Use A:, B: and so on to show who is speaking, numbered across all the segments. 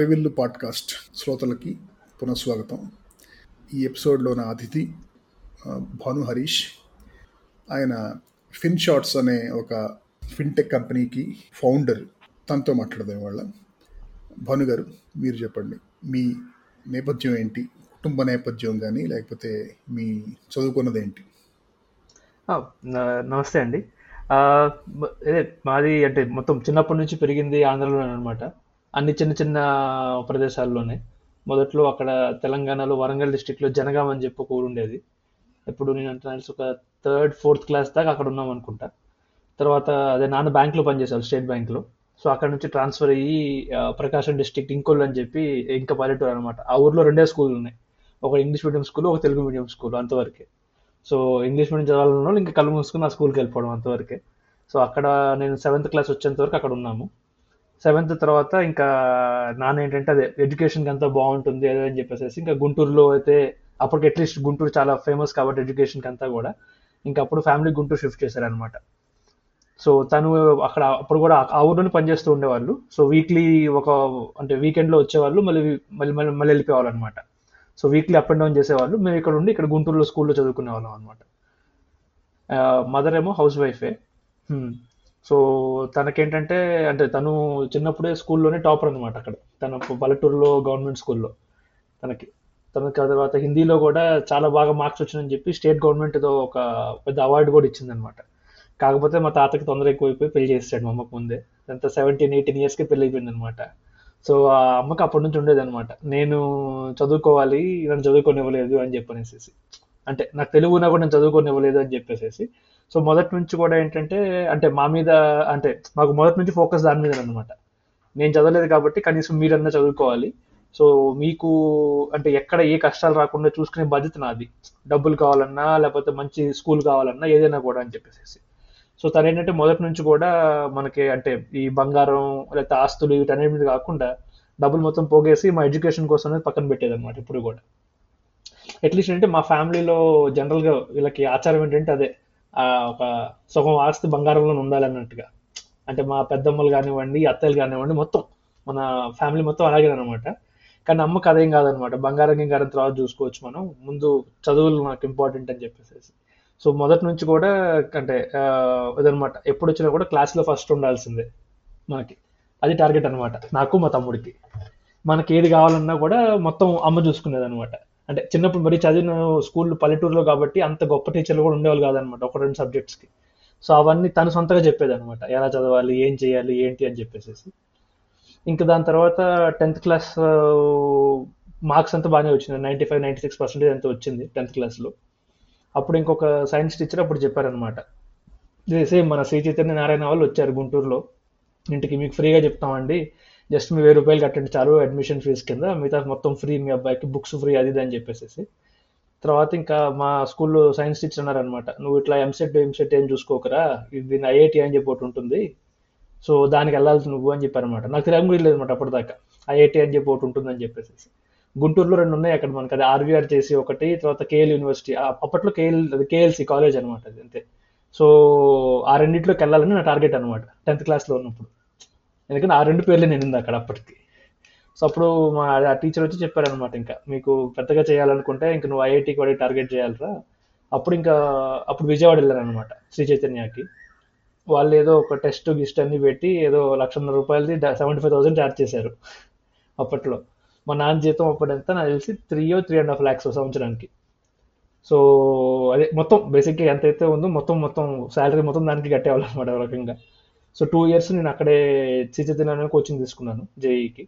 A: అరవిల్లు podcast శ్రోతలకి పునఃస్వాగతం. ఈ ఎపిసోడ్లో నా అతిథి భాను హరీష్. ఆయన ఫిన్ షార్ట్స్ అనే ఒక ఫిన్టెక్ కంపెనీకి ఫౌండర్. తనతో మాట్లాడదాం వాళ్ళ భాను గారు మీరు చెప్పండి. మీ నేపథ్యం ఏంటి? కుటుంబ నేపథ్యం కానీ లేకపోతే మీ చదువుకున్నది ఏంటి
B: నమస్తే అండి. ఇదే మాది అంటే మొత్తం చిన్నప్పటి నుంచి పెరిగింది ఆంధ్రలోనే అనమాట అన్ని చిన్న చిన్న ప్రదేశాల్లోనే. మొదట్లో అక్కడ తెలంగాణలో వరంగల్ డిస్టిక్లో జనగాం అని చెప్పి ఒక ఊరు ఉండేది. ఎప్పుడు నేను అంటే తెలిసి? ఒక థర్డ్ ఫోర్త్ క్లాస్ దాకా అక్కడ ఉన్నాం అనుకుంటా. తర్వాత అదే నాన్న బ్యాంక్లో పనిచేశారు స్టేట్ బ్యాంక్లో సో అక్కడ నుంచి ట్రాన్స్ఫర్ అయ్యి ప్రకాశం డిస్టిక్ ఇంకోళ్ళు అని చెప్పి ఇంకా పల్లెటూరు అనమాట ఆ ఊర్లో రెండే స్కూల్ ఉన్నాయి. ఒక ఇంగ్లీష్ మీడియం స్కూల్ ఒక తెలుగు మీడియం స్కూల్ అంతవరకే. సో ఇంగ్లీష్ మీడియం చదవాలన్న వాళ్ళు ఇంకా కళ్ళు మూసుకుని ఆ స్కూల్కి వెళ్ళిపోవడం అంతవరకే. సో అక్కడ నేను సెవెంత్ క్లాస్ వచ్చేంత వరకు అక్కడ ఉన్నాము. సెవెంత్ తర్వాత ఇంకా నాన్న ఏంటంటే అదే ఎడ్యుకేషన్కి అంతా బాగుంటుంది అదే అని చెప్పేసి ఇంకా గుంటూరులో అయితే అప్పటికి అట్లీస్ట్ గుంటూరు చాలా ఫేమస్ కాబట్టి ఎడ్యుకేషన్కి అంతా కూడా ఇంకా అప్పుడు ఫ్యామిలీ గుంటూరు షిఫ్ట్ చేశారనమాట సో తను అక్కడ అప్పుడు కూడా ఆ ఊర్లోనే పనిచేస్తూ ఉండేవాళ్ళు. సో వీక్లీ ఒక అంటే వీకెండ్లో వచ్చేవాళ్ళు మళ్ళీ మళ్ళీ మళ్ళీ మళ్ళీ వెళ్ళిపోయేవాళ్ళు అనమాట so weekly up and down చేసేవాళ్ళు. మేము ఇక్కడ ఉండి ఇక్కడ గుంటూరులో స్కూల్లో చదువుకునే వాళ్ళం అనమాట మదర్ uh, ఏమో హౌస్ వైఫే సో తనకేంటంటే అంటే తను చిన్నప్పుడే స్కూల్లోనే టాపర్ అనమాట అక్కడ. తన పల్లెటూరులో గవర్నమెంట్ స్కూల్లో తనకి. తనకి ఆ తర్వాత హిందీలో కూడా చాలా బాగా మార్క్స్ వచ్చిందని చెప్పి స్టేట్ గవర్నమెంట్ ఏదో ఒక పెద్ద అవార్డు కూడా ఇచ్చిందనమాట కాకపోతే మా తాతకి తొందర ఎక్కువైపోయి పెళ్ళి చేసాడు మా అమ్మకు ముందే. ఎంత సెవెంటీన్ ఎయిటీన్ ఇయర్స్కి పెళ్ళి అయిపోయింది అనమాట సో ఆ అమ్మకి అప్పటి నుంచి ఉండేది అనమాట నేను చదువుకోవాలి నన్ను చదువుకోనివ్వలేదు అని చెప్పనేసి అంటే నాకు తెలుగు ఉన్నా కూడా నేను చదువుకోనివ్వలేదు అని చెప్పేసేసి. సో మొదటి నుంచి కూడా ఏంటంటే అంటే మా మీద అంటే మాకు మొదటి నుంచి ఫోకస్ దాని మీద అనమాట నేను చదవలేదు కాబట్టి కనీసం మీరన్నా చదువుకోవాలి. సో మీకు అంటే ఎక్కడ ఏ కష్టాలు రాకుండా చూసుకునే బాధ్యత నాది. డబ్బులు కావాలన్నా లేకపోతే మంచి స్కూల్ కావాలన్నా ఏదైనా కూడా అని చెప్పేసి సో తను ఏంటంటే మొదటి నుంచి కూడా మనకి అంటే ఈ బంగారం లేకపోతే ఆస్తులు వీటన్నిటి మీద కాకుండా డబ్బులు మొత్తం పోగేసి మా ఎడ్యుకేషన్ కోసం అనేది పక్కన పెట్టేది అనమాట ఇప్పుడు కూడా. అట్లీస్ట్ అంటే మా ఫ్యామిలీలో జనరల్గా వీళ్ళకి ఆచారం ఏంటంటే అదే. ఒక సగం ఆస్తి బంగారంలో ఉండాలన్నట్టుగా. అంటే మా పెద్దమ్మలు కానివ్వండి అత్తలు కానివ్వండి మొత్తం మన ఫ్యామిలీ మొత్తం అలాగే అనమాట కానీ అమ్మకి అదేం కాదనమాట బంగారం గింగారం తర్వాత చూసుకోవచ్చు మనం. ముందు చదువులు నాకు ఇంపార్టెంట్ అని చెప్పేసి సో మొదటి నుంచి కూడా అంటే ఇదనమాట ఎప్పుడు వచ్చినా కూడా క్లాస్లో ఫస్ట్ ఉండాల్సిందే మనకి. అది టార్గెట్ అనమాట నాకు మా తమ్ముడికి. మనకి ఏది కావాలన్నా కూడా మొత్తం అమ్మ చూసుకునేది అనమాట అంటే చిన్నప్పుడు మరీ చదివిన స్కూల్ పల్లెటూరులో కాబట్టి అంత గొప్ప టీచర్లు కూడా ఉండేవాళ్ళు కాదనమాట ఒక రెండు సబ్జెక్ట్స్కి సో అవన్నీ తను సొంతగా చెప్పేది అనమాట ఎలా చదవాలి ఏం చేయాలి ఏంటి అని చెప్పేసి ఇంకా దాని తర్వాత టెన్త్ క్లాస్ మార్క్స్ అంతా బాగానే వచ్చింది ninety five ninety six percentage అంతా వచ్చింది టెన్త్ క్లాస్లో అప్పుడు ఇంకొక సైన్స్ టీచర్ అప్పుడు చెప్పారనమాట. సేమ్ మన శ్రీ చైతన్య నారాయణ వాళ్ళు వచ్చారు గుంటూరులో. ఇంటికి మీకు ఫ్రీగా చెప్తామండి జస్ట్ మీ వెయ్యి రూపాయలు కట్టండి చాలు అడ్మిషన్ ఫీజు కింద. మిగతా మొత్తం ఫ్రీ మీ అబ్బాయికి బుక్స్ ఫ్రీ అది ఇది అని చెప్పేసి తర్వాత ఇంకా మా స్కూల్లో సైన్స్ టీచర్ అన్నారనమాట నువ్వు ఇట్లా ఎంసెట్ ఎంసెట్ ఏం చూసుకోకరా? ఇది దీని ఐఐటి అని చెప్పి ఒకటి ఉంటుంది. సో దానికి వెళ్ళాల్సి నువ్వు అని చెప్పారనమాట నాకు తెలియదు కూడా లేదు అనమాట అప్పటిదాకా. ఐఐటి అని చెప్పి ఒకటి ఉంటుందని చెప్పేసి గుంటూరులో రెండు ఉన్నాయి అక్కడ మనకి. అది ఆర్వీఆర్ చేసి ఒకటి తర్వాత కేఎల్ యూనివర్సిటీ. ఆ- అప్పట్లో కేఎల్ అది కేఎల్సి కాలేజ్ అనమాట అది అంతే. సో ఆ రెండింటిలోకి వెళ్ళాలని నా టార్గెట్ అనమాట టెన్త్ క్లాస్లో ఉన్నప్పుడు. ఎందుకంటే ఆ రెండు పేర్లే నేను అక్కడ అప్పటికి. సో అప్పుడు మా ఆ టీచర్ వచ్చి చెప్పారనమాట ఇంకా మీకు పెద్దగా చేయాలనుకుంటే ఇంకా నువ్వు ఐఐటికి వాడి టార్గెట్ చేయాలరా. అప్పుడు ఇంకా అప్పుడు విజయవాడ వెళ్ళాను అనమాట శ్రీ చైతన్యకి. వాళ్ళు ఏదో ఒక టెస్ట్ గిస్ట్ అన్ని పెట్టి ఏదో లక్షన్నర రూపాయలది సెవెంటీ ఫైవ్ థౌసండ్ ఛార్జ్ చేశారు అప్పట్లో. మా నాన్న జీతం అప్పుడు ఎంత నాకు తెలిసి three three and half lakhs సంవత్సరానికి. సో అదే మొత్తం బేసిక్గా ఎంత అయితే ఉందో మొత్తం మొత్తం శాలరీ మొత్తం దానికి కట్టేవాళ్ళు అనమాట ఒక రకంగా. సో టూ ఇయర్స్ నేను అక్కడే చైతన్యలోనే కోచింగ్ తీసుకున్నాను జేఈకి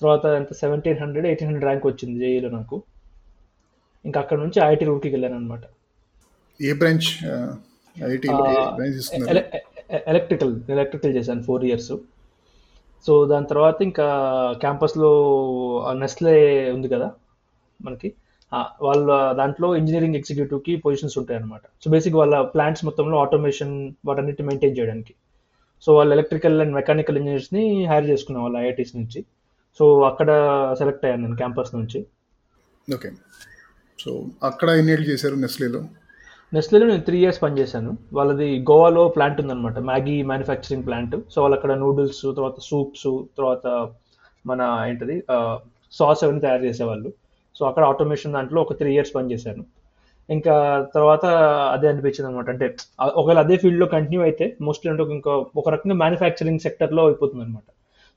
B: తర్వాత ఎంత seventeen hundred eighteen hundred rank వచ్చింది జేఈలో నాకు. ఇంకా అక్కడ నుంచి ఐఐటి రూట్కి వెళ్ళాను అనమాట
A: ఏ బ్రాంచ్
B: ఎలక్ట్రికల్ ఎలక్ట్రికల్ చేశాను ఫోర్ ఇయర్స్ సో దాని తర్వాత ఇంకా క్యాంపస్లో నెస్లే ఉంది కదా మనకి. వాళ్ళ దాంట్లో ఇంజనీరింగ్ ఎగ్జిక్యూటివ్కి పొజిషన్స్ ఉంటాయి అనమాట సో బేసిక్ వాళ్ళ ప్లాంట్స్ మొత్తంలో ఆటోమేషన్ వాటన్నిటి మెయింటైన్ చేయడానికి. సో వాళ్ళు ఎలక్ట్రికల్ అండ్ మెకానికల్ ఇంజనీర్స్ని హైర్ చేసుకున్నాం వాళ్ళ ఐఐటీస్ నుంచి. సో అక్కడ సెలెక్ట్ అయ్యాను నేను క్యాంపస్ నుంచి.
A: ఓకే సో అక్కడ చేశారు నెస్లేలో
B: నెస్లేలో నేను త్రీ ఇయర్స్ పనిచేశాను వాళ్ళది గోవాలో ప్లాంట్ ఉందన్నమాట. మ్యాగీ మ్యానుఫ్యాక్చరింగ్ ప్లాంట్ సో వాళ్ళు అక్కడ నూడిల్స్ తర్వాత సూప్స్ తర్వాత మన ఏంటది సాస్ అవన్నీ తయారు చేసేవాళ్ళు. సో అక్కడ ఆటోమేషన్ దాంట్లో ఒక త్రీ ఇయర్స్ పనిచేశాను ఇంకా తర్వాత అదే అనిపించింది అనమాట అంటే ఒకవేళ అదే ఫీల్డ్లో కంటిన్యూ అయితే మోస్ట్లీ అంటే ఇంకా ఒక రకంగా మ్యానుఫ్యాక్చరింగ్ సెక్టర్లో అయిపోతుంది అనమాట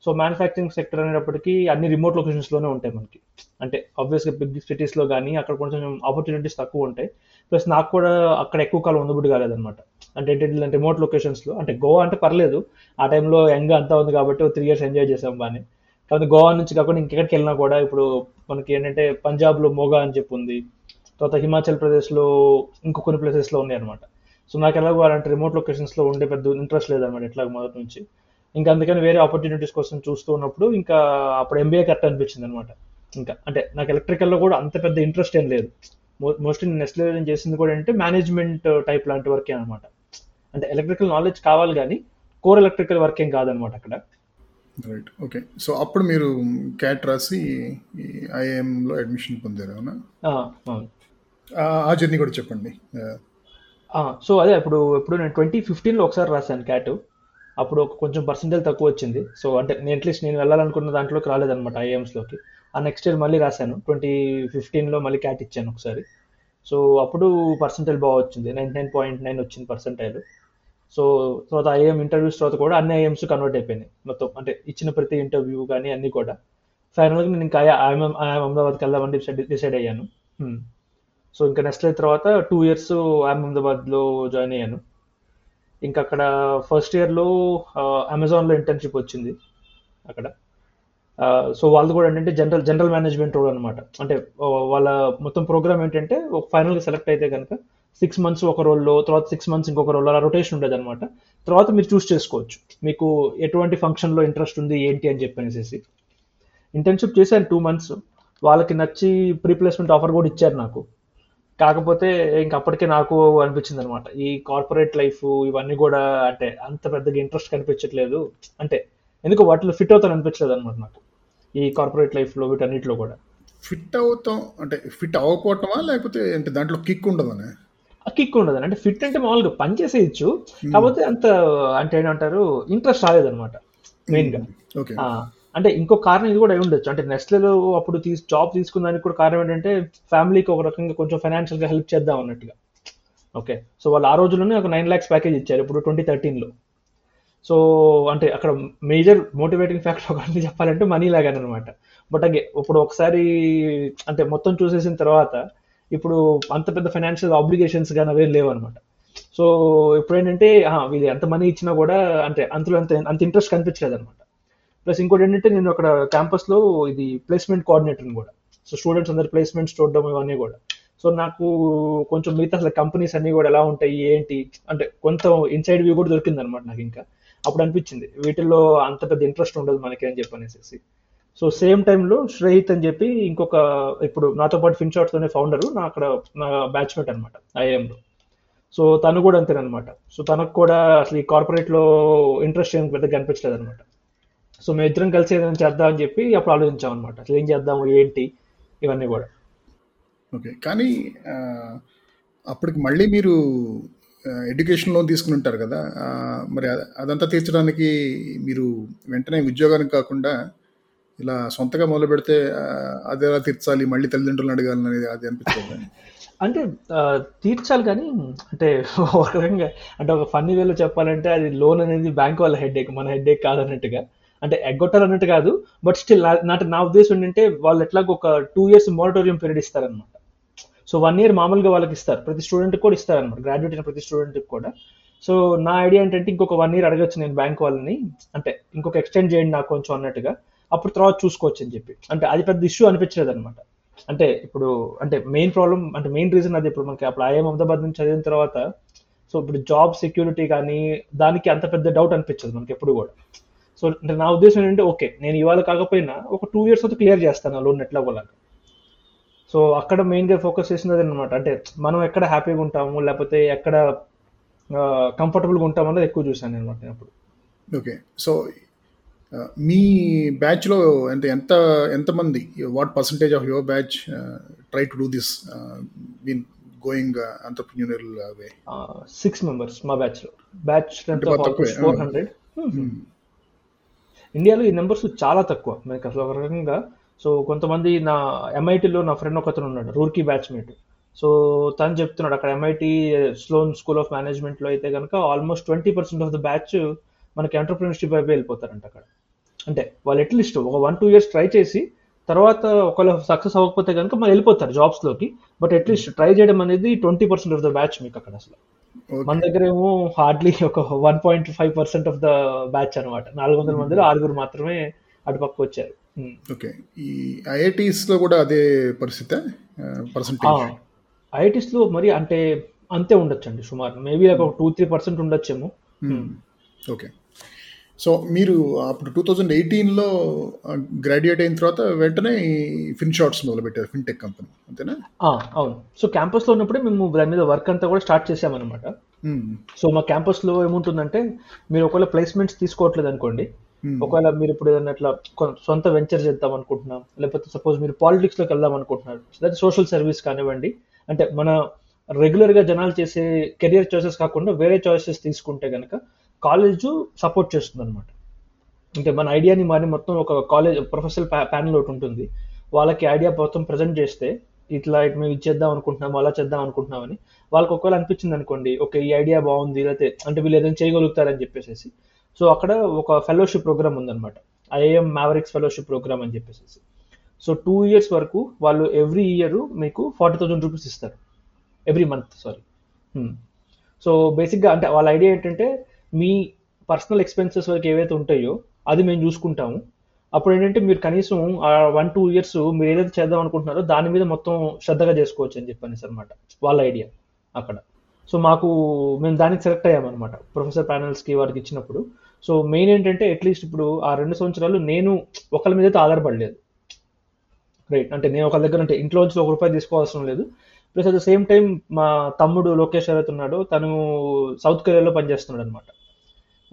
B: సో మ్యానుఫ్యాక్చరింగ్ సెక్టర్ అనేటప్పటికీ అన్ని రిమోట్ లొకేషన్స్లోనే ఉంటాయి మనకి. అంటే ఆబ్వియస్గా బిగ్ సిటీస్లో కానీ అక్కడ కొంచెం ఆపర్చునిటీస్ తక్కువ ఉంటాయి. ప్లస్ నాకు కూడా అక్కడ ఎక్కువ కాలం ఉండబుద్ధి కాలేదన్నమాట. అంటే ఏంటంటే రిమోట్ లొకేషన్స్లో అంటే గోవా అంటే పర్లేదు. ఆ టైంలో యంగ్ అంతా ఉంది కాబట్టి త్రీ ఇయర్స్ ఎంజాయ్ చేసాం బాగానే కాబట్టి గోవా నుంచి కాకుండా ఇంకెక్కడికి వెళ్ళినా కూడా ఇప్పుడు మనకి ఏంటంటే పంజాబ్లో మోగా అని చెప్పి ఉంది తర్వాత హిమాచల్ ప్రదేశ్లో ఇంకో కొన్ని ప్లేసెస్లో ఉన్నాయి అనమాట సో నాకు ఎలాగో అలాంటి రిమోట్ లొకేషన్స్లో ఉండే పెద్ద ఇంట్రెస్ట్ లేదనమాట ఎట్లా మొదటి నుంచి. ఇంకా అందుకని వేరే ఆపర్చునిటీస్ కోసం చూస్తూ ఉన్నప్పుడు ఇంకా అప్పుడు ఎంబీఏ కరెక్ట్ అనిపించింది అనమాట ఇంకా అంటే నాకు ఎలక్ట్రికల్లో కూడా అంత పెద్ద ఇంట్రెస్ట్ ఏం లేదు. మోస్ట్లీ నేను నెక్స్ట్ లెవెల్ చేసింది కూడా అంటే మేనేజ్మెంట్ టైప్ లాంటి వర్కే అనమాట అంటే ఎలక్ట్రికల్ నాలెడ్జ్ కావాలి కానీ కోర్ ఎలక్ట్రికల్ వర్క్ ఏం కాదనమాట అక్కడ.
A: రైట్ ఓకే సో అప్పుడు మీరు క్యాట్ రాసి ఐఏఎంలో అడ్మిషన్ పొందారు అవునా?
B: ఆ,
A: జర్నీ కూడా చెప్పండి.
B: సో అదే ఇప్పుడు ఇప్పుడు నేను ట్వంటీ ఫిఫ్టీన్లో ఒకసారి రాశాను క్యాట్ అప్పుడు ఒక కొంచెం పర్సెంటేజ్ తక్కువ వచ్చింది. సో అంటే నేను అట్లీస్ట్ నేను వెళ్ళాలనుకున్న దాంట్లోకి రాలేదన్నమాట ఐఎమ్స్లోకి ఆ నెక్స్ట్ ఇయర్ మళ్ళీ రాశాను. ట్వంటీ ఫిఫ్టీన్లో మళ్ళీ క్యాట్ ఇచ్చాను ఒకసారి. సో అప్పుడు పర్సెంటేజ్ బాగా వచ్చింది. నైంటీ నైన్ పాయింట్ నైన్ వచ్చింది పర్సెంటైల్ సో తర్వాత ఐఎం ఇంటర్వ్యూస్ తర్వాత కూడా అన్ని ఐఎమ్స్ కన్వర్ట్ అయిపోయినాయి. మొత్తం అంటే ఇచ్చిన ప్రతి ఇంటర్వ్యూ కానీ అన్ని కూడా. ఫైనల్గా నేను ఇంకా ఐఎం అహ్మదాబాద్కి వెళ్దామని డిసైడ్ డిసైడ్ అయ్యాను. Hmm. సో ఇంకా నెక్స్ట్ అయిన తర్వాత టూ ఇయర్స్ అహ్మదాబాద్లో జాయిన్ అయ్యాను. ఇంకా అక్కడ ఫస్ట్ ఇయర్లో అమెజాన్లో ఇంటర్న్షిప్ వచ్చింది అక్కడ. సో వాళ్ళది కూడా ఏంటంటే జనరల్ జనరల్ మేనేజ్మెంట్ రోల్ అనమాట అంటే వాళ్ళ మొత్తం ప్రోగ్రామ్ ఏంటంటే ఒక ఫైనల్గా సెలెక్ట్ అయితే కనుక సిక్స్ మంత్స్ ఒక రోల్లో తర్వాత సిక్స్ మంత్స్ ఇంకొక రోల్ అలా రొటేషన్ ఉండేది అనమాట తర్వాత మీరు చూస్ చేసుకోవచ్చు. మీకు ఎటువంటి ఫంక్షన్లో ఇంట్రెస్ట్ ఉంది ఏంటి అని చెప్పనేసి ఇంటర్న్షిప్ చేశాను టూ మంత్స్ వాళ్ళకి నచ్చి ప్రీప్లేస్మెంట్ ఆఫర్ కూడా ఇచ్చారు నాకు. కాకపోతే ఇంక అప్పటికే నాకు అనిపించింది అనమాట ఈ కార్పొరేట్ లైఫ్ ఇవన్నీ కూడా అంటే అంత పెద్దగా ఇంట్రెస్ట్ కనిపించట్లేదు. అంటే ఎందుకు వాటిలో ఫిట్ అవుతాను అనిపించలేదు అనమాట నాకు. ఈ కార్పొరేట్ లైఫ్లో వీటన్నిటిలో కూడా.
A: ఫిట్ అవుతాం అంటే ఫిట్ అవ్వకపోవటమా లేకపోతే అంటే దాంట్లో కిక్ ఉండదనే?
B: కిక్ ఉండదు. అంటే ఫిట్ అంటే మామూలుగా పని చేసేయచ్చు కాకపోతే అంత అంటే ఏంటంటారు ఇంట్రెస్ట్ రాలేదన్నమాట మెయిన్గా
A: ఓకే
B: ఆ, అంటే ఇంకో కారణం ఇది కూడా అయి ఉండొచ్చు. అంటే నెస్ట్లో అప్పుడు తీసి జాబ్ తీసుకున్న దానికి కూడా కారణం ఏంటంటే ఫ్యామిలీకి ఒక రకంగా కొంచెం financial గా హెల్ప్ చేద్దాం అన్నట్టుగా. ఓకే సో వాళ్ళు ఆ రోజుల్లోనే ఒక నైన్ ల్యాక్స్ ప్యాకేజ్ ఇచ్చారు ఇప్పుడు ట్వంటీ థర్టీన్లో. సో అంటే అక్కడ మేజర్ మోటివేటింగ్ ఫ్యాక్టర్ ఒకటి చెప్పాలంటే మనీ లాగానే అనమాట బట్ అగే ఇప్పుడు ఒకసారి అంటే మొత్తం చూసేసిన తర్వాత ఇప్పుడు అంత పెద్ద ఫైనాన్షియల్ ఆబ్లిగేషన్స్ కానీ అవే లేవు అనమాట సో ఇప్పుడు ఏంటంటే వీళ్ళు ఎంత మనీ ఇచ్చినా కూడా అంటే అంతలో అంత అంత ఇంట్రెస్ట్ కనిపించలేదు అనమాట ప్లస్ ఇంకోటి ఏంటంటే నేను అక్కడ క్యాంపస్లో ఇది ప్లేస్మెంట్ కోఆర్డినేటర్ని కూడా. సో స్టూడెంట్స్ అందరు ప్లేస్మెంట్స్ చూడడం ఇవన్నీ కూడా. సో నాకు కొంచెం మిగతా అసలు కంపెనీస్ అన్నీ కూడా ఎలా ఉంటాయి ఏంటి అంటే కొంత ఇన్సైడ్ వ్యూ కూడా దొరికింది అనమాట నాకు ఇంకా. అప్పుడు అనిపించింది వీటిల్లో అంత పెద్ద ఇంట్రెస్ట్ ఉండదు మనకి అని చెప్పనేసి సో సేమ్ టైంలో శ్రేహిత్ అని చెప్పి ఇంకొక ఇప్పుడు నాతో పాటు ఫిన్షాట్స్ అనే ఫౌండరు నా అక్కడ నా బ్యాచ్మేట్ అనమాట ఐఏఎంలో సో తను కూడా అంతేనమాట సో తనకు కూడా అసలు ఈ కార్పొరేట్లో ఇంట్రెస్ట్ ఏం పెద్దగా కనిపించలేదు అనమాట సో మేము ఇద్దరం కలిసి ఏదైనా చేద్దాం అని చెప్పి అప్పుడు ఆలోచించాం అనమాట అసలు ఏం చేద్దాము ఏంటి ఇవన్నీ కూడా.
A: ఓకే. కానీ అప్పటికి మళ్ళీ మీరు ఎడ్యుకేషన్ లోన్ తీసుకుని ఉంటారు కదా మరి అదంతా తీర్చడానికి మీరు వెంటనే ఉద్యోగానికి కాకుండా ఇలా సొంతగా మొదలు పెడితే అది ఎలా తీర్చాలి? మళ్ళీ తల్లిదండ్రులను అడగాలని అనేది అది అనిపించదు?
B: అంటే తీర్చాలి కానీ అంటే ఒక రకంగా అంటే ఒక ఫన్నీ వేలో చెప్పాలంటే అది లోన్ అనేది బ్యాంక్ వాళ్ళ హెడ్ ఏక్ మన హెడ్ ఏక్ కాదన్నట్టుగా. అంటే ఎగ్గొట్టాలన్నట్టు కాదు బట్ స్టిల్ నా నా ఉద్దేశం ఏంటంటే వాళ్ళు ఎట్లాగో ఒక టూ ఇయర్స్ మోరటోరియం పీరియడ్ ఇస్తారనమాట సో వన్ ఇయర్ మామూలుగా వాళ్ళకి ఇస్తారు. ప్రతి స్టూడెంట్ కూడా ఇస్తారనమాట గ్రాడ్యుయేట్ అయిన ప్రతి స్టూడెంట్కి కూడా. సో నా ఐడియా ఏంటంటే ఇంకొక వన్ ఇయర్ అడగచ్చు నేను బ్యాంక్ వాళ్ళని. అంటే ఇంకొక ఎక్స్టెండ్ చేయండి నాకు కొంచెం అన్నట్టుగా. అప్పుడు తర్వాత చూసుకోవచ్చు అని చెప్పి. అంటే అది పెద్ద ఇష్యూ అనిపించలేదు అనమాట అంటే ఇప్పుడు అంటే మెయిన్ ప్రాబ్లం అంటే మెయిన్ రీజన్ అది ఇప్పుడు మనకి అప్పుడు ఐఎం అహ్మదాబాద్ నుంచి చదివిన తర్వాత సో ఇప్పుడు జాబ్ సెక్యూరిటీ కానీ దానికి అంత పెద్ద డౌట్ అనిపించదు మనకి ఎప్పుడు కూడా. సో అంటే నా ఉద్దేశం ఏంటంటే ఓకే నేను ఇవాళ కాకపోయినా ఒక టూ ఇయర్స్ అయితే క్లియర్ చేస్తాను ఆ లోన్ ఎట్లా పోలాగా సో అక్కడ మెయిన్గా ఫోకస్ చేసినది అనమాట అంటే మనం ఎక్కడ హ్యాపీగా ఉంటాము లేకపోతే ఎక్కడ కంఫర్టబుల్గా ఉంటాము అనేది ఎక్కువ చూసాను అనమాట నేను అప్పుడు.
A: ఓకే సో మీ బ్యాచ్లో అంటే ఎంత ఎంతమంది what percentage of your batch try to do this been going entrepreneurial way
B: six members మా బ్యాచ్లో బ్యాచ్. ఫోర్ హండ్రెడ్ ఇండియాలో ఈ నెంబర్స్ చాలా తక్కువ. మనకి అసలు ఒక రకంగా సో కొంతమంది నా ఎంఐటీలో నా ఫ్రెండ్ ఒకతను ఉన్నాడు రూర్కీ బ్యాచ్మేట్ సో తను చెప్తున్నాడు అక్కడ ఎంఐటి స్లోన్ స్కూల్ ఆఫ్ మేనేజ్మెంట్లో అయితే కనుక almost twenty percent of the batch మనకి ఎంటర్ప్రినర్షిప్ వైపు వెళ్ళిపోతారంట అక్కడ. అంటే వాళ్ళు అట్లీస్ట్ ఒక వన్ టూ ఇయర్స్ ట్రై చేసి తర్వాత ఒకవేళ సక్సెస్ అవ్వకపోతే కనుక మనం వెళ్ళిపోతారు జాబ్స్లోకి బట్ అట్లీస్ట్ ట్రై చేయడం అనేది twenty percent of the batch మీకు అక్కడ అసలు. మన దగ్గర ఏమో హార్డ్లీ ఒక one point five percent of the batch అనమాట నాలుగు వందల మందిలో ఆరుగురు మాత్రమే అటుపక్క వచ్చారు.
A: ఓకే ఈ ఐఐటీస్లో కూడా అదే పరిస్థితి?
B: ఐఐటీస్లో మరి అంటే అంతే ఉండొచ్చు అండి సుమారు. మేబీ ఒక టూ త్రీ పర్సెంట్ ఉండొచ్చేమో.
A: ఓకే సో మీరు అప్పుడు టూ థౌజండ్ ఎయిటీన్లో గ్రాడ్యుయేట్ అయిన తర్వాత వెంటనే ఫిన్ షాట్స్ మొదలుపెట్టారు ఫిన్టెక్ కంపెనీ అంతేనా
B: అవును సో క్యాంపస్లో ఉన్నప్పుడే మేము దాని మీద వర్క్ అంతా కూడా స్టార్ట్ చేసామన్నమాట. సో మా క్యాంపస్లో ఏముంటుందంటే మీరు ఒకవేళ ప్లేస్మెంట్స్ తీసుకోవట్లేదు అనుకోండి. ఒకవేళ మీరు ఇప్పుడు ఏదైనా అట్లా సొంత వెంచర్ చేద్దాం అనుకుంటున్నాం లేకపోతే సపోజ్ మీరు పాలిటిక్స్లోకి వెళ్దాం అనుకుంటున్నారు లేదా సోషల్ సర్వీస్ కానివ్వండి అంటే మన రెగ్యులర్గా జనాలు చేసే కెరియర్ చాయిసెస్ కాకుండా వేరే చాయిసెస్ తీసుకుంటే కనుక కాలేజ్ సపోర్ట్ చేస్తుంది అనమాట అంటే మన ఐడియాని మరి మొత్తం ఒక కాలేజ్ ప్రొఫెసర్ ప్యానల్ ఒకటి ఉంటుంది. వాళ్ళకి ఐడియా మొత్తం ప్రజెంట్ చేస్తే ఇట్లా ఇటు మేము ఇది చేద్దాం అనుకుంటున్నాము అలా చేద్దాం అనుకుంటున్నామని వాళ్ళకి ఒకవేళ అనిపించింది అనుకోండి ఓకే ఈ ఐడియా బాగుంది లేకపోతే అంటే వీళ్ళు ఏదైనా చేయగలుగుతారని చెప్పేసి సో అక్కడ ఒక ఫెలోషిప్ ప్రోగ్రామ్ ఉందన్నమాట. ఐఏఎం మ్యావరిక్స్ ఫెలోషిప్ ప్రోగ్రామ్ అని చెప్పేసి సో టూ ఇయర్స్ వరకు వాళ్ళు ఎవ్రీ ఇయర్ మీకు ఫార్టీ థౌసండ్ రూపీస్ ఇస్తారు. Every month sorry. సో బేసిక్గా అంటే వాళ్ళ ఐడియా ఏంటంటే మీ పర్సనల్ ఎక్స్పెన్సెస్ వరకు ఏవైతే ఉంటాయో అది మేము చూసుకుంటాము. అప్పుడు ఏంటంటే మీరు కనీసం ఆ వన్ టూ ఇయర్స్ మీరు ఏదైతే చేద్దాం అనుకుంటున్నారో దాని మీద మొత్తం శ్రద్ధగా చేసుకోవచ్చు అని చెప్పాను అనమాట వాళ్ళ ఐడియా అక్కడ. సో మాకు మేము దానికి సెలెక్ట్ అయ్యామన్నమాట ప్రొఫెసర్ ప్యానల్స్కి వారికి ఇచ్చినప్పుడు. సో మెయిన్ ఏంటంటే అట్లీస్ట్ ఇప్పుడు ఆ రెండు సంవత్సరాలు నేను ఒకరి మీద అయితే ఆధారపడలేదు. రైట్ అంటే నేను ఒకరి దగ్గర అంటే ఇంట్లో నుంచి ఒక రూపాయి తీసుకోవాల్సిన లేదు. Plus at the same time మా తమ్ముడు లోకేష్ ఎవరైతే ఉన్నాడో తను సౌత్ కొరియాలో పనిచేస్తున్నాడు అనమాట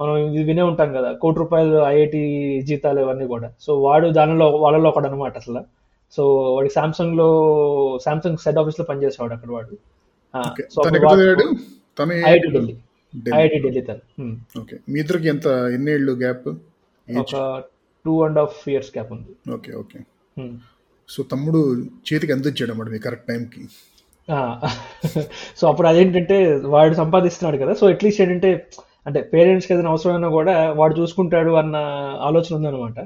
B: మనం ఇది వినే ఉంటాం కదా కోటి రూపాయలు ఐఐటి జీతాలు ఇవన్నీ కూడా. సో వాడు దానిలో వాళ్ళలో ఒకడు అనమాట అసలు. సో వాడి సామ్సంగ్లో సామ్సంగ్ సెట్ ఆఫీస్లో పనిచేసేవాడు అక్కడ వాడు. ఐఐటి ఢిల్లీ. ఐఐటి ఢిల్లీ తను.
A: ఓకే. మీ ఇద్దరికి ఎంత ఎన్నేళ్ళు గ్యాప్?
B: ఒక two and half years gap ఉంది.
A: Okay okay. సో తమ్ముడు చేతికి అందించాడు అన్నమాట మీ కరెక్ట్ టైంకి?
B: సో అప్పుడు అదేంటంటే వాడు సంపాదిస్తున్నాడు కదా. సో అట్లీస్ట్ ఏంటంటే అంటే పేరెంట్స్కి ఏదైనా అవసరమైనా కూడా వాడు చూసుకుంటాడు అన్న ఆలోచన ఉందన్నమాట.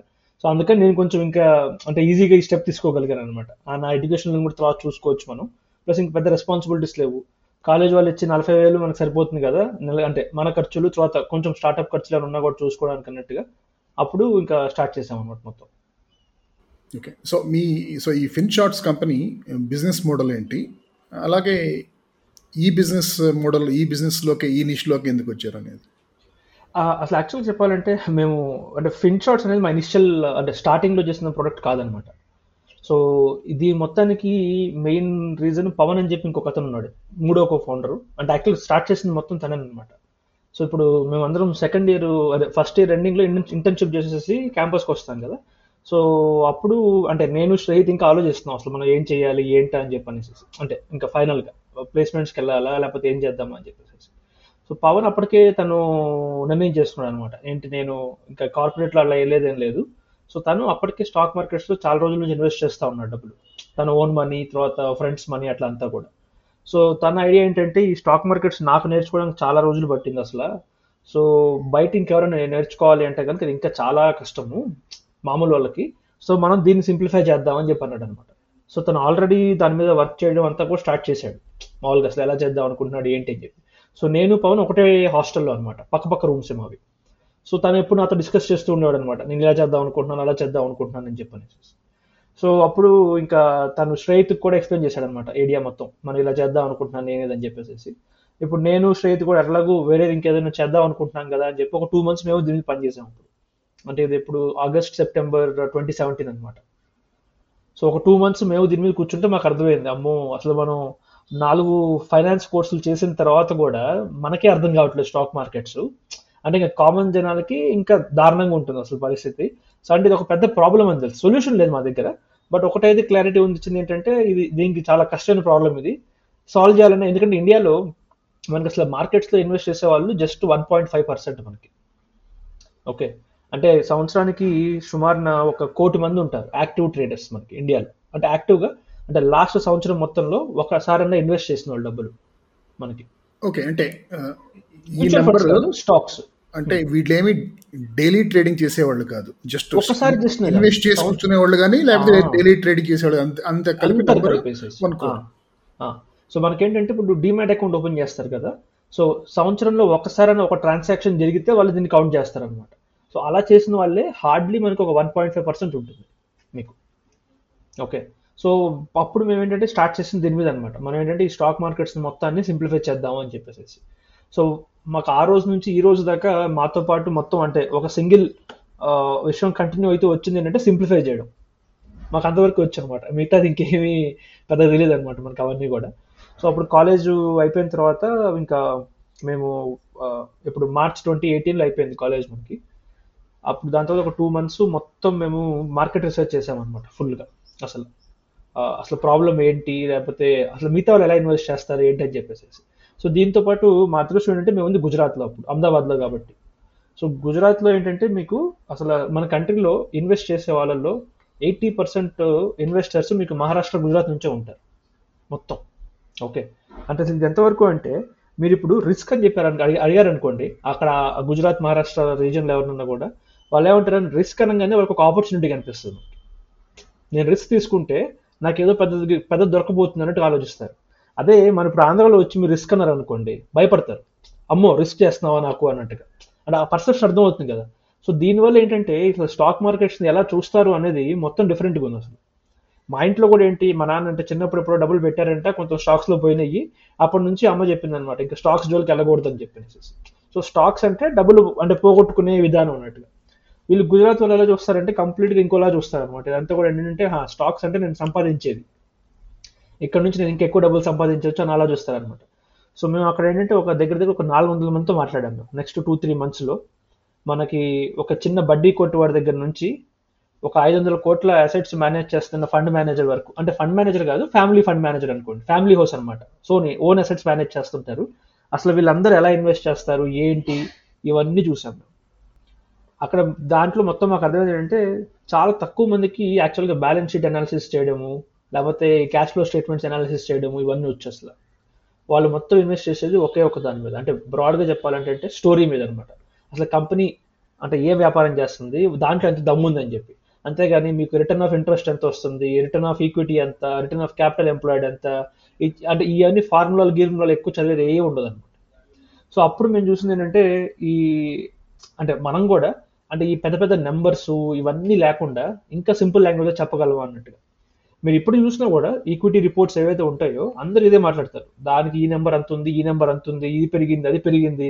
B: సో అందుకని నేను కొంచెం ఇంకా అంటే ఈజీగా ఈ స్టెప్ తీసుకోగలిగాను అనమాట నా ఎడ్యుకేషన్ కూడా తర్వాత చూసుకోవచ్చు మనం. ప్లస్ ఇంక పెద్ద రెస్పాన్సిబిలిటీస్ లేవు. కాలేజ్ వాళ్ళు ఇచ్చి నలభై వేలు మనకు సరిపోతుంది కదా? నెల అంటే మన ఖర్చులు తర్వాత కొంచెం స్టార్ట్అప్ ఖర్చులు ఏమైనా ఉన్నా కూడా చూసుకోవడానికి అన్నట్టుగా అప్పుడు ఇంకా స్టార్ట్ చేసాం అనమాట మొత్తం.
A: ఓకే సో మీ సో ఈ ఫిన్ షార్ట్స్ కంపెనీ బిజినెస్ మోడల్ ఏంటి? అలాగే ఈ బిజినెస్ మోడల్ ఈ బిజినెస్లోకి ఈ నిష్లోకి ఎందుకు వచ్చారు అనేది?
B: అసలు యాక్చువల్గా చెప్పాలంటే మేము అంటే ఫిన్ షాట్స్ అనేది మా ఇనిషియల్ అంటే స్టార్టింగ్లో చేసిన ప్రోడక్ట్ కాదనమాట. సో ఇది మొత్తానికి మెయిన్ రీజన్ పవన్ అని చెప్పి ఇంకొక అతను ఉన్నాడు. మూడో ఒక ఫౌండర్ అంటే యాక్చువల్ స్టార్ట్ చేసింది మొత్తం తనే అనమాట సో ఇప్పుడు మేమందరం సెకండ్ ఇయర్ అదే ఫస్ట్ ఇయర్ ఎండింగ్లో ఇంటర్న్షిప్ చేసేసి క్యాంపస్కి వస్తాం కదా. సో అప్పుడు అంటే నేను శ్రేహిత్ ఇంకా ఆలోచిస్తున్నాం. అసలు మనం ఏం చేయాలి ఏంటా అని చెప్పి అనేసి. అంటే ఇంకా ఫైనల్గా ప్లేస్మెంట్స్కి వెళ్ళాలా లేకపోతే ఏం చేద్దామా? అని చెప్పేసి సో పవన్ అప్పటికే తను నిర్ణయం చేసుకున్నాడు అనమాట ఏంటి నేను ఇంకా కార్పొరేట్లో అలా వెళ్ళేదేం లేదు. సో తను అప్పటికే స్టాక్ మార్కెట్స్లో చాలా రోజుల నుంచి ఇన్వెస్ట్ చేస్తూ ఉన్నాడు డబ్బులు. తన ఓన్ మనీ తర్వాత ఫ్రెండ్స్ మనీ అట్లా అంతా కూడా. సో తన ఐడియా ఏంటంటే ఈ స్టాక్ మార్కెట్స్ నాకు నేర్చుకోవడానికి చాలా రోజులు పట్టింది అసలు. సో బయట ఇంకెవరైనా నేర్చుకోవాలి అంటే కనుక ఇంకా చాలా కష్టము మామూలు వాళ్ళకి. సో మనం దీన్ని సింప్లిఫై చేద్దామని చెప్పి అన్నాడు అనమాట సో తను ఆల్రెడీ దాని మీద వర్క్ చేయడం అంతా కూడా స్టార్ట్ చేశాడు. మామూలుగా అసలు ఎలా చేద్దాం అనుకుంటున్నాడు ఏంటి అని చెప్పి. సో నేను పవన్ ఒకటే హాస్టల్లో అనమాట పక్క పక్క రూమ్స్ ఏమో సో తను ఎప్పుడు నాతో డిస్కస్ చేస్తూ ఉండేవాడు అనమాట నేను ఇలా చేద్దాం అనుకుంటున్నాను అలా చేద్దాం అనుకుంటున్నాను అని చెప్పని. సో అప్పుడు ఇంకా తను శ్రేయత్ కూడా ఎక్స్ప్లెయిన్ చేశాడు అనమాట మొత్తం మనం ఇలా చేద్దాం అనుకుంటున్నాను నేనేదని చెప్పేసి ఇప్పుడు నేను శ్రేయత్ కూడా ఎట్లాగూ వేరే ఇంకేదైనా చేద్దాం అనుకుంటున్నాం కదా అని చెప్పి ఒక టూ మంత్స్ మేము దీన్ని పని చేసాం అంటే ఇది ఇప్పుడు ఆగస్ట్ సెప్టెంబర్ ట్వంటీ సెవెంటీన్ అనమాట సో ఒక టూ మంత్స్ మేము దీని మీద కూర్చుంటే మాకు అర్థమైంది. అమ్మో అసలు మనం నాలుగు ఫైనాన్స్ కోర్సులు చేసిన తర్వాత కూడా మనకే అర్థం కావట్లేదు స్టాక్ మార్కెట్స్. అంటే ఇంకా కామన్ జనాలకి ఇంకా దారుణంగా ఉంటుంది అసలు పరిస్థితి. సో అంటే ఇది ఒక పెద్ద ప్రాబ్లం అని తెలుసు. సొల్యూషన్ లేదు మా దగ్గర. బట్ ఒకటైతే క్లారిటీ ఉంది ఏంటంటే ఇది దీనికి చాలా కష్టమైన ప్రాబ్లం ఇది. సాల్వ్ చేయాలని ఎందుకంటే ఇండియాలో మనకి అసలు మార్కెట్స్లో ఇన్వెస్ట్ చేసే వాళ్ళు just one point five percent మనకి. ఓకే. అంటే సంవత్సరానికి సుమారున ఒక కోటి మంది ఉంటారు యాక్టివ్ ట్రేడర్స్ మనకి ఇండియాలో. అంటే యాక్టివ్గా అంటే లాస్ట్ సంవత్సరం మొత్తంలో ఒకసారైనా ఇన్వెస్ట్ చేసిన వాళ్ళు డబ్బులు మనకి.
A: ఓకే అంటే
B: స్టాక్స్
A: అంటే వీళ్ళేమి డైలీ ట్రేడింగ్ చేసేవాళ్ళు కాదు. జస్ట్
B: నెల.
A: ఇన్వెస్ట్ చేసి కూర్చునే వాళ్ళు కానీ లేకపోతే. డైలీ ట్రేడింగ్ చేసేవాళ్ళు అంత అంత కలిపి.
B: సో మనకేంటంటే ఇప్పుడు డిమాట్ అకౌంట్ ఓపెన్ చేస్తారు కదా సో సంవత్సరంలో ఒక్కసారైనా ఒక ట్రాన్సాక్షన్ జరిగితే వాళ్ళు దీన్ని కౌంట్ చేస్తారనమాట సో అలా చేసిన వాళ్ళే హార్డ్లీ మనకు ఒక వన్ పాయింట్ ఫైవ్ పర్సెంట్ ఉంటుంది మీకు. ఓకే సో అప్పుడు మేము ఏంటంటే స్టార్ట్ చేసింది దీని మీద అనమాట మనం ఏంటంటే ఈ స్టాక్ మార్కెట్స్ మొత్తాన్ని సింప్లిఫై చేద్దాము అని చెప్పేసి సో మాకు ఆ రోజు నుంచి ఈ రోజు దాకా మాతో పాటు మొత్తం అంటే ఒక సింగిల్ విషయం కంటిన్యూ అయితే వచ్చింది ఏంటంటే సింప్లిఫై చేయడం. మాకు అంతవరకు వచ్చు అనమాట మిగతాది ఇంకేమీ పెద్ద తెలియదు అనమాట మనకి అవన్నీ కూడా. సో అప్పుడు కాలేజ్ అయిపోయిన తర్వాత ఇంకా మేము ఇప్పుడు మార్చ్ ట్వంటీ ఎయిటీన్లో అయిపోయింది కాలేజ్ మనకి. అప్పుడు దాని తర్వాత ఒక టూ మంత్స్ మొత్తం మేము మార్కెట్ రీసెర్చ్ చేసామన్నమాట ఫుల్గా అసలు అసలు ప్రాబ్లం ఏంటి? లేకపోతే అసలు మిగతా వాళ్ళు ఎలా ఇన్వెస్ట్ చేస్తారు? ఏంటి అని చెప్పేసి సో దీంతో పాటు మా అదృష్టం ఏంటంటే మేము ఉంది గుజరాత్లో అప్పుడు అహ్మదాబాద్లో కాబట్టి. సో గుజరాత్లో ఏంటంటే మీకు అసలు మన కంట్రీలో ఇన్వెస్ట్ చేసే వాళ్ళల్లో ఎయిటీ పర్సెంట్ ఇన్వెస్టర్స్ మీకు మహారాష్ట్ర గుజరాత్ నుంచే ఉంటారు. మొత్తం. ఓకే. అంటే ఇది ఎంతవరకు అంటే మీరు ఇప్పుడు రిస్క్ అని చెప్పారు అడిగి- అడిగారు అనుకోండి అక్కడ గుజరాత్ మహారాష్ట్ర రీజన్లో ఎవరినన్నా కూడా వాళ్ళు ఏమంటారు రిస్క్ అనగానే వాళ్ళకి ఒక ఆపర్చునిటీ కనిపిస్తుంది. నేను రిస్క్ తీసుకుంటే నాకు ఏదో పెద్దది పెద్ద దొరకబోతుంది అన్నట్టు ఆలోచిస్తారు. అదే మన ఇప్పుడు ఆంధ్రాలో వచ్చి మీరు రిస్క్ అన్నారు అనుకోండి భయపడతారు. అమ్మో రిస్క్ చేస్తున్నావా నాకు? అన్నట్టుగా. అంటే ఆ పర్సెప్షన్ అర్థమవుతుంది కదా. సో దీనివల్ల ఏంటంటే ఇట్లా స్టాక్ మార్కెట్స్ని ఎలా చూస్తారు అనేది మొత్తం డిఫరెంట్గా ఉంది అసలు. మా ఇంట్లో కూడా ఏంటి మా నాన్న అంటే చిన్నప్పుడు ఎప్పుడో డబ్బులు పెట్టారంట కొంత స్టాక్స్లో పోయినాయి. అప్పటి నుంచి అమ్మ చెప్పింది అనమాట ఇంకా స్టాక్స్ జోలికి వెళ్ళకూడదు అని చెప్పేసి. సో స్టాక్స్ అంటే డబ్బులు అంటే పోగొట్టుకునే విధానం అన్నట్టుగా. వీళ్ళు గుజరాత్ వాళ్ళు ఎలా చూస్తారంటే కంప్లీట్గా ఇంకోలా చూస్తారు అనమాట ఇదంతా కూడా ఏంటంటే స్టాక్స్ అంటే నేను సంపాదించేది. ఇక్కడ నుంచి నేను ఇంకెక్కువ డబ్బులు సంపాదించవచ్చు అని అలా చూస్తారనమాట సో మేము అక్కడ ఏంటంటే ఒక దగ్గర దగ్గర ఒక నాలుగు వందల మందితో మాట్లాడాము నెక్స్ట్ టూ త్రీ మంత్స్లో. మనకి ఒక చిన్న బడ్డీ కొట్టు వాడి దగ్గర నుంచి ఒక ఐదు వందల కోట్ల అసెట్స్ మేనేజ్ చేస్తున్న ఫండ్ మేనేజర్ వరకు అంటే ఫండ్ మేనేజర్ కాదు ఫ్యామిలీ ఫండ్ మేనేజర్ అనుకోండి ఫ్యామిలీ హౌస్ అనమాట సోని ఓన్ అసెట్స్ మేనేజ్ చేస్తుంటారు. అసలు వీళ్ళందరూ ఎలా ఇన్వెస్ట్ చేస్తారు ఏంటి ఇవన్నీ చూసాము అక్కడ దాంట్లో మొత్తం మాకు అర్థమైంది ఏంటంటే చాలా తక్కువ మందికి యాక్చువల్గా బ్యాలెన్స్ షీట్ అనాలిసిస్ చేయడము లేకపోతే క్యాష్ ఫ్లో స్టేట్మెంట్స్ అనాలిసిస్ చేయడము ఇవన్నీ వచ్చు అసలు. వాళ్ళు మొత్తం ఇన్వెస్ట్ చేసేది ఒకే ఒక దాని మీద. అంటే బ్రాడ్గా చెప్పాలంటే అంటే స్టోరీ మీద అనమాట అసలు కంపెనీ అంటే ఏ వ్యాపారం చేస్తుంది దాంట్లో ఎంత దమ్ము ఉందని చెప్పి. అంతేగాని మీకు రిటర్న్ ఆఫ్ ఇంట్రెస్ట్ ఎంత వస్తుంది రిటర్న్ ఆఫ్ ఈక్విటీ ఎంత రిటర్న్ ఆఫ్ క్యాపిటల్ ఎంప్లాయిడ్ ఎంత అంటే ఇవన్నీ ఫార్ములాలు గీర్ములాలు ఎక్కువ చదివేది ఏ ఉండదు అనమాట సో అప్పుడు మేము చూసింది ఏంటంటే ఈ అంటే మనం కూడా అంటే ఈ పెద్ద పెద్ద నెంబర్స్ ఇవన్నీ లేకుండా ఇంకా సింపుల్ లాంగ్వేజ్లో చెప్పగలవా అన్నట్టుగా. మీరు ఇప్పుడు చూసినా కూడా ఈక్విటీ రిపోర్ట్స్ ఏవైతే ఉంటాయో అందరూ ఇదే మాట్లాడతారు. దానికి ఈ నెంబర్ అంత ఉంది ఈ నెంబర్ అంత ఉంది ఇది పెరిగింది అది పెరిగింది.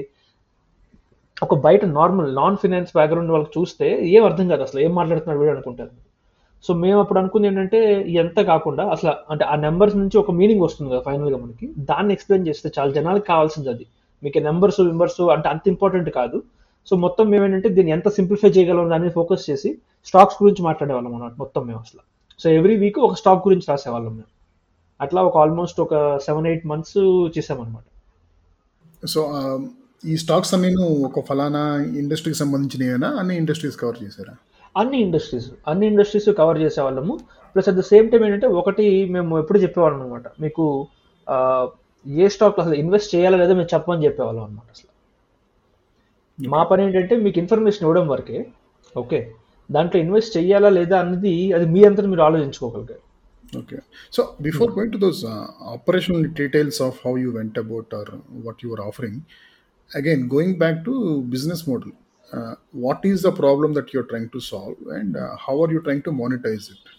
B: ఒక బయట నార్మల్ నాన్ ఫినాన్స్ బ్యాక్గ్రౌండ్ వాళ్ళకి చూస్తే ఏం అర్థం కాదు అసలు ఏం మాట్లాడుతున్నాడు వీడు అనుకుంటారు. సో మేము అప్పుడు అనుకుంది ఏంటంటే ఎంత కాకుండా అసలు అంటే ఆ నెంబర్స్ నుంచి ఒక మీనింగ్ వస్తుంది కదా ఫైనల్గా మనకి. దాన్ని ఎక్స్ప్లెయిన్ చేస్తే చాలా జనాలకు కావాల్సింది అది. మీకు నెంబర్స్ వింబర్స్ అంటే అంత ఇంపార్టెంట్ కాదు. సో మొత్తం మేము ఏంటంటే దీన్ని ఎంత సింప్లిఫై చేయగలం దాన్ని ఫోకస్ చేసి స్టాక్స్ గురించి మాట్లాడేవాళ్ళం అన్నమాట మొత్తం మేము అసలు. సో ఎవ్రీ వీక్ ఒక స్టాక్ గురించి రాసేవాళ్ళం మేము. అట్లా ఒక ఆల్మోస్ట్ ఒక సెవెన్ ఎయిట్ మంత్స్ చేసామన్నమాట.
A: సో ఆ, ఈ స్టాక్స్ అన్ని ఒక ఫలానా ఇండస్ట్రీకి సంబంధించినవేనా? అన్ని ఇండస్ట్రీస్ కవర్ చేశారా?
B: అన్ని ఇండస్ట్రీస్ అన్ని ఇండస్ట్రీస్ కవర్ చేసేవాళ్ళము. Plus at the same time ఏంటంటే ఒకటి మేము ఎప్పుడు చెప్పేవాళ్ళం అనమాట మీకు ఆ, ఏ స్టాక్ అసలు ఇన్వెస్ట్ చేయాలా లేదా మేము చెప్పమని చెప్పేవాళ్ళం అనమాట అసలు. మా పని ఏంటంటే మీకు ఇన్ఫర్మేషన్ ఇవ్వడం వరకే. ఓకే దాంట్లో ఇన్వెస్ట్ చేయాలా లేదా అన్నది అది మీ అంతా మీరు ఆలోచించుకోగలిగారు.
A: Okay so before going to those operational details of how you went about or what your offering again going back to business model what is the problem that you're trying to solve and how are you trying to monetize it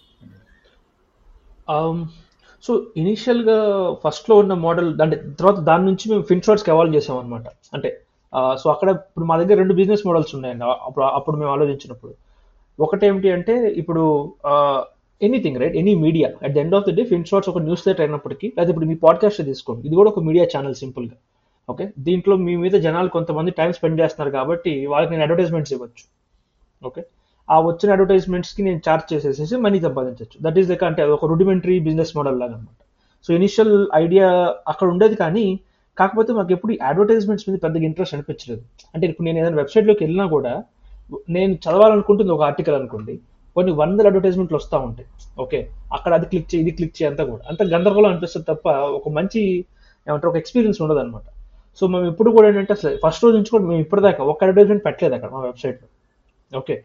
B: so ఇనిషియల్గా ఫస్ట్లో ఉన్న model అంటే తర్వాత దాని నుంచి మేము ఫిన్ షార్ట్స్కి evolved చేసాం అంటే సో అక్కడ ఇప్పుడు మా దగ్గర రెండు బిజినెస్ మోడల్స్ ఉన్నాయండి. అప్పుడు అప్పుడు మేము ఆలోచించినప్పుడు. ఒకటేమిటి అంటే ఇప్పుడు anything right any media at the end of the day Finshots ఒక న్యూస్ లెటర్ అయినప్పటికీ లేదా ఇప్పుడు మీ పాడ్కాస్ట్ తీసుకోండి. ఇది కూడా ఒక మీడియా ఛానల్ సింపుల్గా ఓకే దీంట్లో మీ మీద జనాలు కొంతమంది టైం స్పెండ్ చేస్తున్నారు కాబట్టి వాళ్ళకి నేను అడ్వర్టైజ్మెంట్స్ ఇవ్వచ్చు. ఓకే ఆ వచ్చిన అడ్వర్టైజ్మెంట్స్కి నేను చార్జ్ చేసేసేసి మనీ సంపాదించవచ్చు దట్ ఈస్ లైక్ అంటే ఒక రుడిమెంటరీ బిజినెస్ మోడల్ లాగా అనమాట సో ఇనిషియల్ ఐడియా అక్కడ ఉండేది కానీ కాకపోతే మాకు ఎప్పుడు అడ్వర్టైజ్మెంట్స్ మీద పెద్దగా ఇంట్రెస్ట్ అనిపించలేదు. అంటే ఇప్పుడు నేను ఏదైనా వెబ్సైట్లోకి వెళ్ళినా కూడా నేను చదవాలనుకుంటుంది ఒక ఆర్టికల్ అనుకోండి కొన్ని వందల అడ్వర్టైజ్మెంట్లు వస్తూ ఉంటాయి. ఓకే అక్కడ అది క్లిక్ చేయి ఇది క్లిక్ చేయి అంతా కూడా. అంత గందరగోళం అనిపిస్తుంది తప్ప ఒక మంచి ఏమంటారు ఒక ఎక్స్పీరియన్స్ ఉండదు అనమాట సో మేము ఇప్పుడు కూడా ఏంటంటే అసలు ఫస్ట్ రోజు నుంచి కూడా మేము ఇప్పటిదాకా ఒక అడ్వర్టైజ్మెంట్ పెట్టలేదు అక్కడ మా వెబ్సైట్లో ఓకే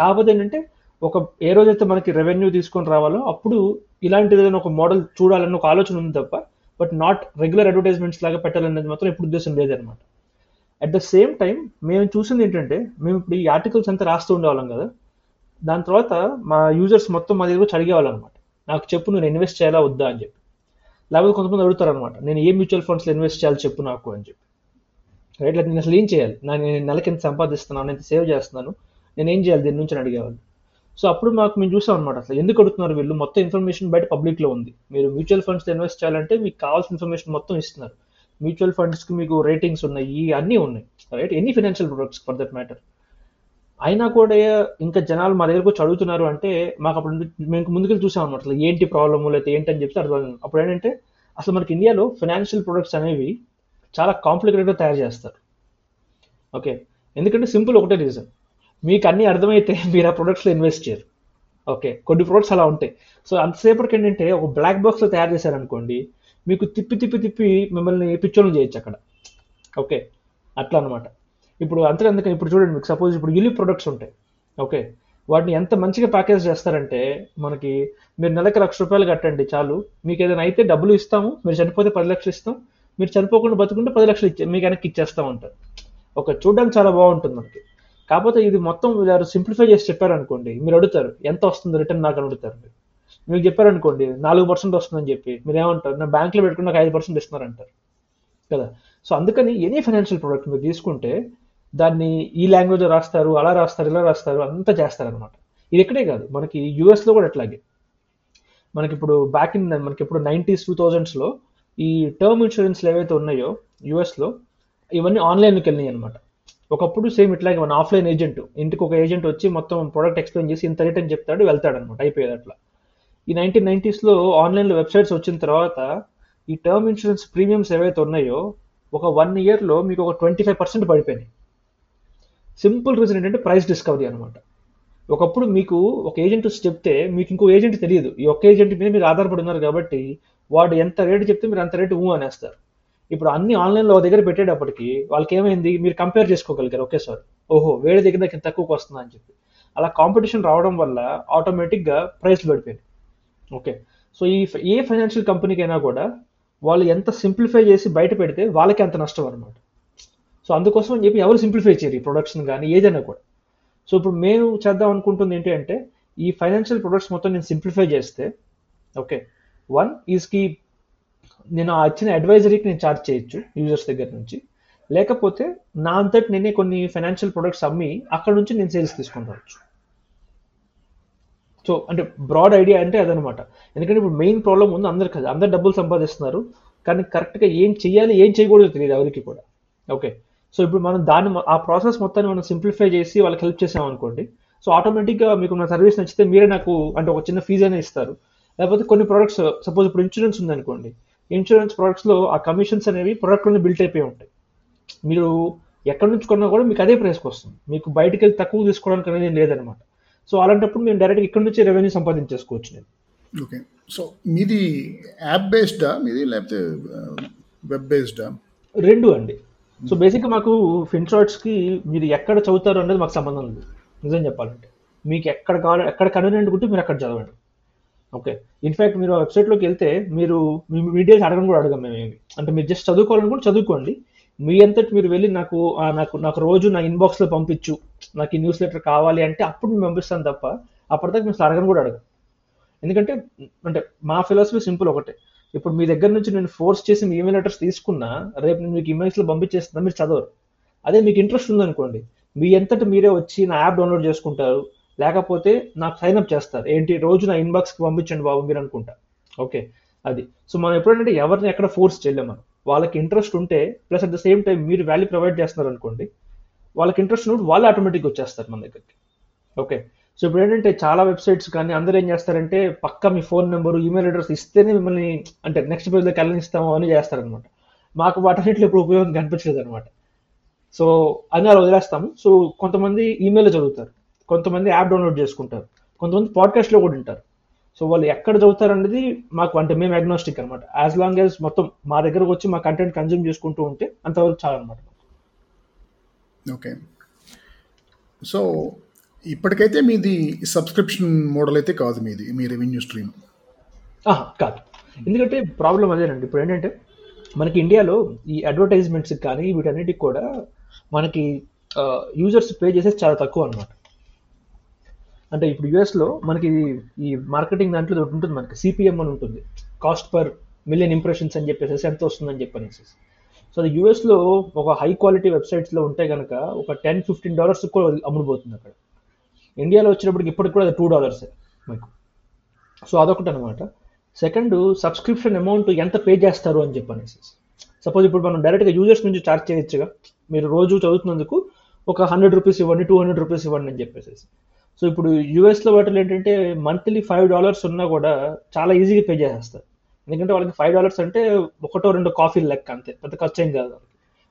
B: కాకపోతే ఏంటంటే ఒక ఏ రోజైతే మనకి రెవెన్యూ తీసుకొని రావాలో అప్పుడు ఇలాంటిది ఏదైనా ఒక మోడల్ చూడాలన్న ఒక ఆలోచన ఉంది తప్ప బట్ నాట్ రెగ్యులర్ అడ్వర్టైజ్మెంట్స్ లాగా పెట్టాలనేది మాత్రం ఎప్పుడు ఉద్దేశం లేదనమాట అట్ ద సేమ్ టైం మేము చూసింది ఏంటంటే మేము ఇప్పుడు ఈ ఆర్టికల్స్ అంతా రాస్తూ ఉండేవాళ్ళం కదా దాని తర్వాత మా యూజర్స్ మొత్తం మా దగ్గర వచ్చి అడిగేవాళ్ళు అనమాట నాకు చెప్పు నేను ఇన్వెస్ట్ చేయాలా వద్దా? అని చెప్పి. లేకపోతే కొంతమంది అడుగుతారు అనమాట నేను ఏ మ్యూచువల్ ఫండ్స్లో ఇన్వెస్ట్ చేయాలి చెప్పు నాకు అని చెప్పి. రైట్ నేను అసలు ఏం చేయాలి? నా- నేను నెలకి ఎంత సంపాదిస్తున్నాను ఎంత సేవ్ చేస్తున్నాను నేను ఏం చేయాలి దీని నుంచి? అని అడిగేవాళ్ళు. సో అప్పుడు మాకు మేము చూసాం అనమాట అసలు. ఎందుకు అడుగుతున్నారు వీళ్ళు? మొత్తం ఇన్ఫర్మేషన్ బయట పబ్లిక్లో ఉంది. మీరు మ్యూచువల్ ఫండ్స్ ఇన్వెస్ట్ చేయాలంటే మీకు కావాల్సిన ఇన్ఫర్మేషన్ మొత్తం ఇస్తున్నారు. మ్యూచువల్ ఫండ్స్కి మీకు రేటింగ్స్ ఉన్నాయి అన్నీ ఉన్నాయి right any financial products for that matter అయినా కూడా ఇంకా జనాలు మా దగ్గరకు చదువుతున్నారు అంటే మాకు అప్పుడు మేము ముందుకెళ్ళి చూసాం అనమాట అసలు ఏంటి ప్రాబ్లమ్ లేకపోతే ఏంటి అని చెప్తే అర్థం అప్పుడు ఏంటంటే అసలు మనకి ఇండియాలో ఫైనాన్షియల్ ప్రొడక్ట్స్ అనేవి చాలా కాంప్లికేటెడ్గా తయారు చేస్తారు. ఓకే ఎందుకంటే సింపుల్ ఒకటే రీజన్ మీకు అన్నీ అర్థమైతే మీరు ఆ ప్రొడక్ట్స్లో ఇన్వెస్ట్ చేయరు. ఓకే కొన్ని ప్రొడక్ట్స్ అలా ఉంటాయి. సో అంతసేపటికి ఏంటంటే ఒక బ్లాక్ బాక్స్లో తయారు చేశారనుకోండి మీకు తిప్పి తిప్పి తిప్పి మిమ్మల్ని పిచ్చోళ్ళు చేయొచ్చు అక్కడ. ఓకే అట్లా అనమాట ఇప్పుడు అంతే అందుకని ఇప్పుడు చూడండి మీకు సపోజ్ ఇప్పుడు యులి ప్రొడక్ట్స్ ఉంటాయి. ఓకే వాటిని ఎంత మంచిగా ప్యాకేజ్ చేస్తారంటే మనకి మీరు నెలకి లక్ష రూపాయలు కట్టండి చాలు. మీకు ఏదైనా అయితే డబ్బులు ఇస్తాము మీరు చనిపోతే పది లక్షలు ఇస్తాం. మీరు చనిపోకుండా బతుకుంటే పది లక్షలు ఇచ్చే మీకు వెనక్కి ఇచ్చేస్తాం ఉంటారు ఒక చూడడానికి చాలా బాగుంటుంది మనకి. కాకపోతే ఇది మొత్తం వీళ్ళు సింప్లిఫై చేసి చెప్పారనుకోండి మీరు అడుగుతారు ఎంత వస్తుంది రిటర్న్ నాకు? అని అడుగుతారు. మీరు మీకు చెప్పారనుకోండి నాలుగు పర్సెంట్ వస్తుందని చెప్పి. మీరు ఏమంటారు నా బ్యాంక్లో పెట్టుకుని నాకు ఐదు పర్సెంట్ ఇస్తున్నారంటారు. కదా? సో అందుకని ఎనీ ఫైనాన్షియల్ ప్రోడక్ట్ మీరు తీసుకుంటే దాన్ని ఈ లాంగ్వేజ్లో రాస్తారు అలా రాస్తారు ఇలా రాస్తారు అంతా చేస్తారనమాట ఇది ఇక్కడే కాదు మనకి యూఎస్లో కూడా అట్లాగే. మనకి ఇప్పుడు బ్యాక్ ఇన్ మనకి ఇప్పుడు నైంటీస్ టూ థౌజండ్స్లో ఈ టర్మ్ ఇన్సూరెన్స్లు ఏవైతే ఉన్నాయో యూఎస్లో ఇవన్నీ ఆన్లైన్కి వెళ్ళినాయి అనమాట ఒకప్పుడు సేమ్ ఇట్లాగే మన ఆఫ్లైన్ ఏజెంట్ ఇంటికి ఒక ఏజెంట్ వచ్చి మొత్తం ప్రోడక్ట్ ఎక్స్ప్లెయిన్ చేసి ఇంత రేట్ అని చెప్తాడు వెళ్తాడు అనమాట అయిపోయేది అట్లా ఈ నైన్టీన్ నైన్టీస్లో ఆన్లైన్లో వెబ్సైట్స్ వచ్చిన తర్వాత ఈ టర్మ్ ఇన్సూరెన్స్ ప్రీమియమ్స్ ఏవైతే ఉన్నాయో ఒక వన్ ఇయర్లో మీకు ఒక ట్వంటీ ఫైవ్ పర్సెంట్ పడిపోయినాయి. సింపుల్ రీజన్ ఏంటంటే ప్రైస్ డిస్కవరీ అనమాట ఒకప్పుడు మీకు ఒక ఏజెంట్ వచ్చి చెప్తే మీకు ఇంకో ఏజెంట్ తెలియదు. ఈ ఒక్క ఏజెంట్ మీద మీరు ఆధారపడి ఉన్నారు కాబట్టి వాడు ఎంత రేటు చెప్తే మీరు అంత రేటు ఊ అనేస్తారు. ఇప్పుడు అన్ని ఆన్లైన్లో దగ్గర పెట్టేటప్పటికి వాళ్ళకి ఏమైంది మీరు కంపేర్ చేసుకోగలిగారు. ఒకేసారి ఓహో వేడి దగ్గర నాకు తక్కువకి వస్తుందా అని చెప్పి. అలా కాంపిటీషన్ రావడం వల్ల ఆటోమేటిక్గా ప్రైస్లు పడిపోయింది ఓకే. సో ఈ ఏ ఫైనాన్షియల్ కంపెనీకైనా కూడా వాళ్ళు ఎంత సింప్లిఫై చేసి బయట పెడితే వాళ్ళకి అంత నష్టం అనమాట సో అందుకోసం అని చెప్పి ఎవరు సింప్లిఫై చేయరు ఈ ప్రొడక్ట్స్ని కానీ ఏదైనా కూడా. సో ఇప్పుడు మేము చేద్దాం అనుకుంటుంది ఏంటి అంటే ఈ ఫైనాన్షియల్ ప్రొడక్ట్స్ మొత్తం నేను సింప్లిఫై చేస్తే ఓకే. వన్ ఈజ్కి నేను ఆ ఇచ్చిన అడ్వైజరీకి నేను ఛార్జ్ చేయొచ్చు యూజర్స్ దగ్గర నుంచి. లేకపోతే నా అంతటి నేనే కొన్ని ఫైనాన్షియల్ ప్రొడక్ట్స్ అమ్మి అక్కడ నుంచి నేను సేల్స్ తీసుకొని రావచ్చు. సో అంటే బ్రాడ్ ఐడియా అంటే అదనమాట ఎందుకంటే ఇప్పుడు మెయిన్ ప్రాబ్లం ఉంది అందరికి కదా అందరు డబ్బులు సంపాదిస్తున్నారు. కానీ కరెక్ట్గా ఏం చేయాలి ఏం చేయకూడదు తెలియదు ఎవరికి కూడా. ఓకే సో ఇప్పుడు మనం దాన్ని ఆ ప్రాసెస్ మొత్తాన్ని మనం సింప్లిఫై చేసి వాళ్ళకి హెల్ప్ చేసామనుకోండి సో ఆటోమేటిక్గా మీకు నా సర్వీస్ నచ్చితే మీరే నాకు అంటే ఒక చిన్న ఫీజు అయినా ఇస్తారు. లేకపోతే కొన్ని ప్రొడక్ట్స్ సపోజ్ ఇప్పుడు ఇన్సూరెన్స్ ఉందనుకోండి. ఇన్సూరెన్స్ ప్రొడక్ట్స్లో ఆ కమిషన్స్ అనేవి ప్రొడక్ట్లోనే బిల్ట్ అయిపోయి ఉంటాయి. మీరు ఎక్కడి నుంచి కొన్నా కూడా మీకు అదే ప్రైస్కి వస్తుంది. మీకు బయటికి వెళ్ళి తక్కువ తీసుకోవడానికి అనేది లేదనమాట సో అలాంటప్పుడు మేము డైరెక్ట్గా ఇక్కడ నుంచి రెవెన్యూ సంపాదించేసుకోవచ్చు నేను.
A: ఓకే. సో మీది యాప్ బేస్డా మీది లేకపోతే వెబ్ బేస్డా
B: రెండు అండి. సో బేసిక్గా మాకు ఫిన్షార్ట్స్కి మీరు ఎక్కడ చదువుతారు అనేది మాకు సంబంధం లేదు. నిజం చెప్పాలంటే. మీకు ఎక్కడ కావాలి ఎక్కడ కన్వీనియంట్ ఉంటే మీరు అక్కడ చదవండి. ఓకే. ఇన్ఫ్యాక్ట్ మీరు ఆ వెబ్సైట్లోకి వెళ్తే మీరు మీ డీటెయిల్స్ అడగడం కూడా అడగం మేము ఏమి. అంటే మీరు జస్ట్ చదువుకోవాలనుకుంటే చదువుకోండి. మీ అంతటి మీరు వెళ్ళి నాకు నాకు నాకు రోజు నా ఇన్బాక్స్లో పంపించు. నాకు ఈ న్యూస్ లెటర్ కావాలి అంటే అప్పుడు మేము పంపిస్తాను తప్ప అప్పటిదాకా మేము అడగను కూడా అడగం. ఎందుకంటే అంటే మా ఫిలాసఫీ సింపుల్ ఒకటే. ఇప్పుడు మీ దగ్గర నుంచి నేను ఫోర్స్ చేసి మీ ఈమెయిల్ లెటర్స్ తీసుకున్నా రేపు నేను మీకు ఇమెయిల్స్లో పంపించేస్తున్నా మీరు చదవరు. అదే మీకు ఇంట్రెస్ట్ ఉందనుకోండి. మీ ఎంతటి మీరే వచ్చి నా యాప్ డౌన్లోడ్ చేసుకుంటారు. లేకపోతే నాకు సైన్ అప్ చేస్తారు. ఏంటి? రోజు నా ఇన్బాక్స్కి పంపించండి బాబు మీరు అనుకుంటా. ఓకే? అది. సో మనం ఎప్పుడంటే ఎవరిని ఎక్కడ ఫోర్స్ చేయలేము మనం. వాళ్ళకి ఇంట్రెస్ట్ ఉంటే plus at the same time మీరు వాల్యూ ప్రొవైడ్ చేస్తున్నారు అనుకోండి వాళ్ళకి ఇంట్రెస్ట్ ఉన్నప్పుడు వాళ్ళు ఆటోమేటిక్గా వచ్చేస్తారు మన దగ్గరికి. ఓకే? సో ఇప్పుడు ఏంటంటే చాలా వెబ్సైట్స్ కానీ అందరూ ఏం చేస్తారంటే పక్క మీ ఫోన్ నెంబర్ ఈమెయిల్ అడ్రస్ ఇస్తేనే మిమ్మల్ని అంటే నెక్స్ట్ పేజ్లోకి వెళ్ళనిస్తాము అని చేస్తారనమాట మాకు వాటన్నిటిలో ఇప్పుడు ఉపయోగం కనిపించలేదు అనమాట సో అన్ని అలా వదిలేస్తాము. సో కొంతమంది ఈమెయిల్ చదువుతారు. కొంతమంది యాప్ డౌన్లోడ్ చేసుకుంటారు. కొంతమంది పాడ్కాస్ట్లో కూడా ఉంటారు సో వాళ్ళు ఎక్కడ చదువుతారు అనేది మాకు అంటే మేము అగ్నోస్టిక్ అనమాట యాజ్ లాంగ్ యాజ్ మొత్తం మా దగ్గరకు వచ్చి మా కంటెంట్ కన్జ్యూమ్ చేసుకుంటూ ఉంటే అంతవరకు చాలా అనమాట
A: ఓకే. సో ఇప్పటికైతే మీది సబ్స్క్రిప్షన్ మోడల్ అయితే కాదు మీది మీ రెవెన్యూ స్ట్రీమ్
B: కాదు. ఎందుకంటే ప్రాబ్లం అదేనండి. ఇప్పుడు ఏంటంటే మనకి ఇండియాలో ఈ అడ్వర్టైజ్మెంట్స్ కానీ వీటన్నిటికి కూడా మనకి యూజర్స్ పే చేసేది చాలా తక్కువ అనమాట అంటే ఇప్పుడు యూఎస్లో మనకి ఈ మార్కెటింగ్ దాంట్లో ఒకటి ఉంటుంది మనకి సిపిఎం అని ఉంటుంది. కాస్ట్ పర్ మిలియన్ ఇంప్రెషన్స్ అని చెప్పేసి ఎంత వస్తుందని చెప్పనేసి. సో అది యూఎస్లో ఒక హై క్వాలిటీ వెబ్సైట్స్లో ఉంటే కనుక ఒక టెన్ ఫిఫ్టీన్ డాలర్స్ కూడా అమ్ముడుపోతుంది అక్కడ. ఇండియాలో వచ్చినప్పటికి ఇప్పటికి కూడా అది టూ డాలర్సే మీకు సో అదొకటి అనమాట సెకండ్ సబ్స్క్రిప్షన్ అమౌంట్ ఎంత పే చేస్తారు అని చెప్పనేసి. సపోజ్ ఇప్పుడు మనం డైరెక్ట్గా యూజర్స్ నుంచి చార్జ్ చేయొచ్చుగా. మీరు రోజు చదువుతున్నందుకు ఒక హండ్రెడ్ రూపీస్ ఇవ్వండి టూ హండ్రెడ్ రూపీస్ ఇవ్వండి అని చెప్పేసి సో ఇప్పుడు యూఎస్లో వాటిలో ఏంటంటే మంత్లీ ఫైవ్ డాలర్స్ ఉన్నా కూడా చాలా ఈజీగా పే చేసేస్తారు. ఎందుకంటే వాళ్ళకి ఫైవ్ డాలర్స్ అంటే ఒకటో రెండు కాఫీలు లెక్క అంతే పెద్ద ఖర్చు ఏం కాదు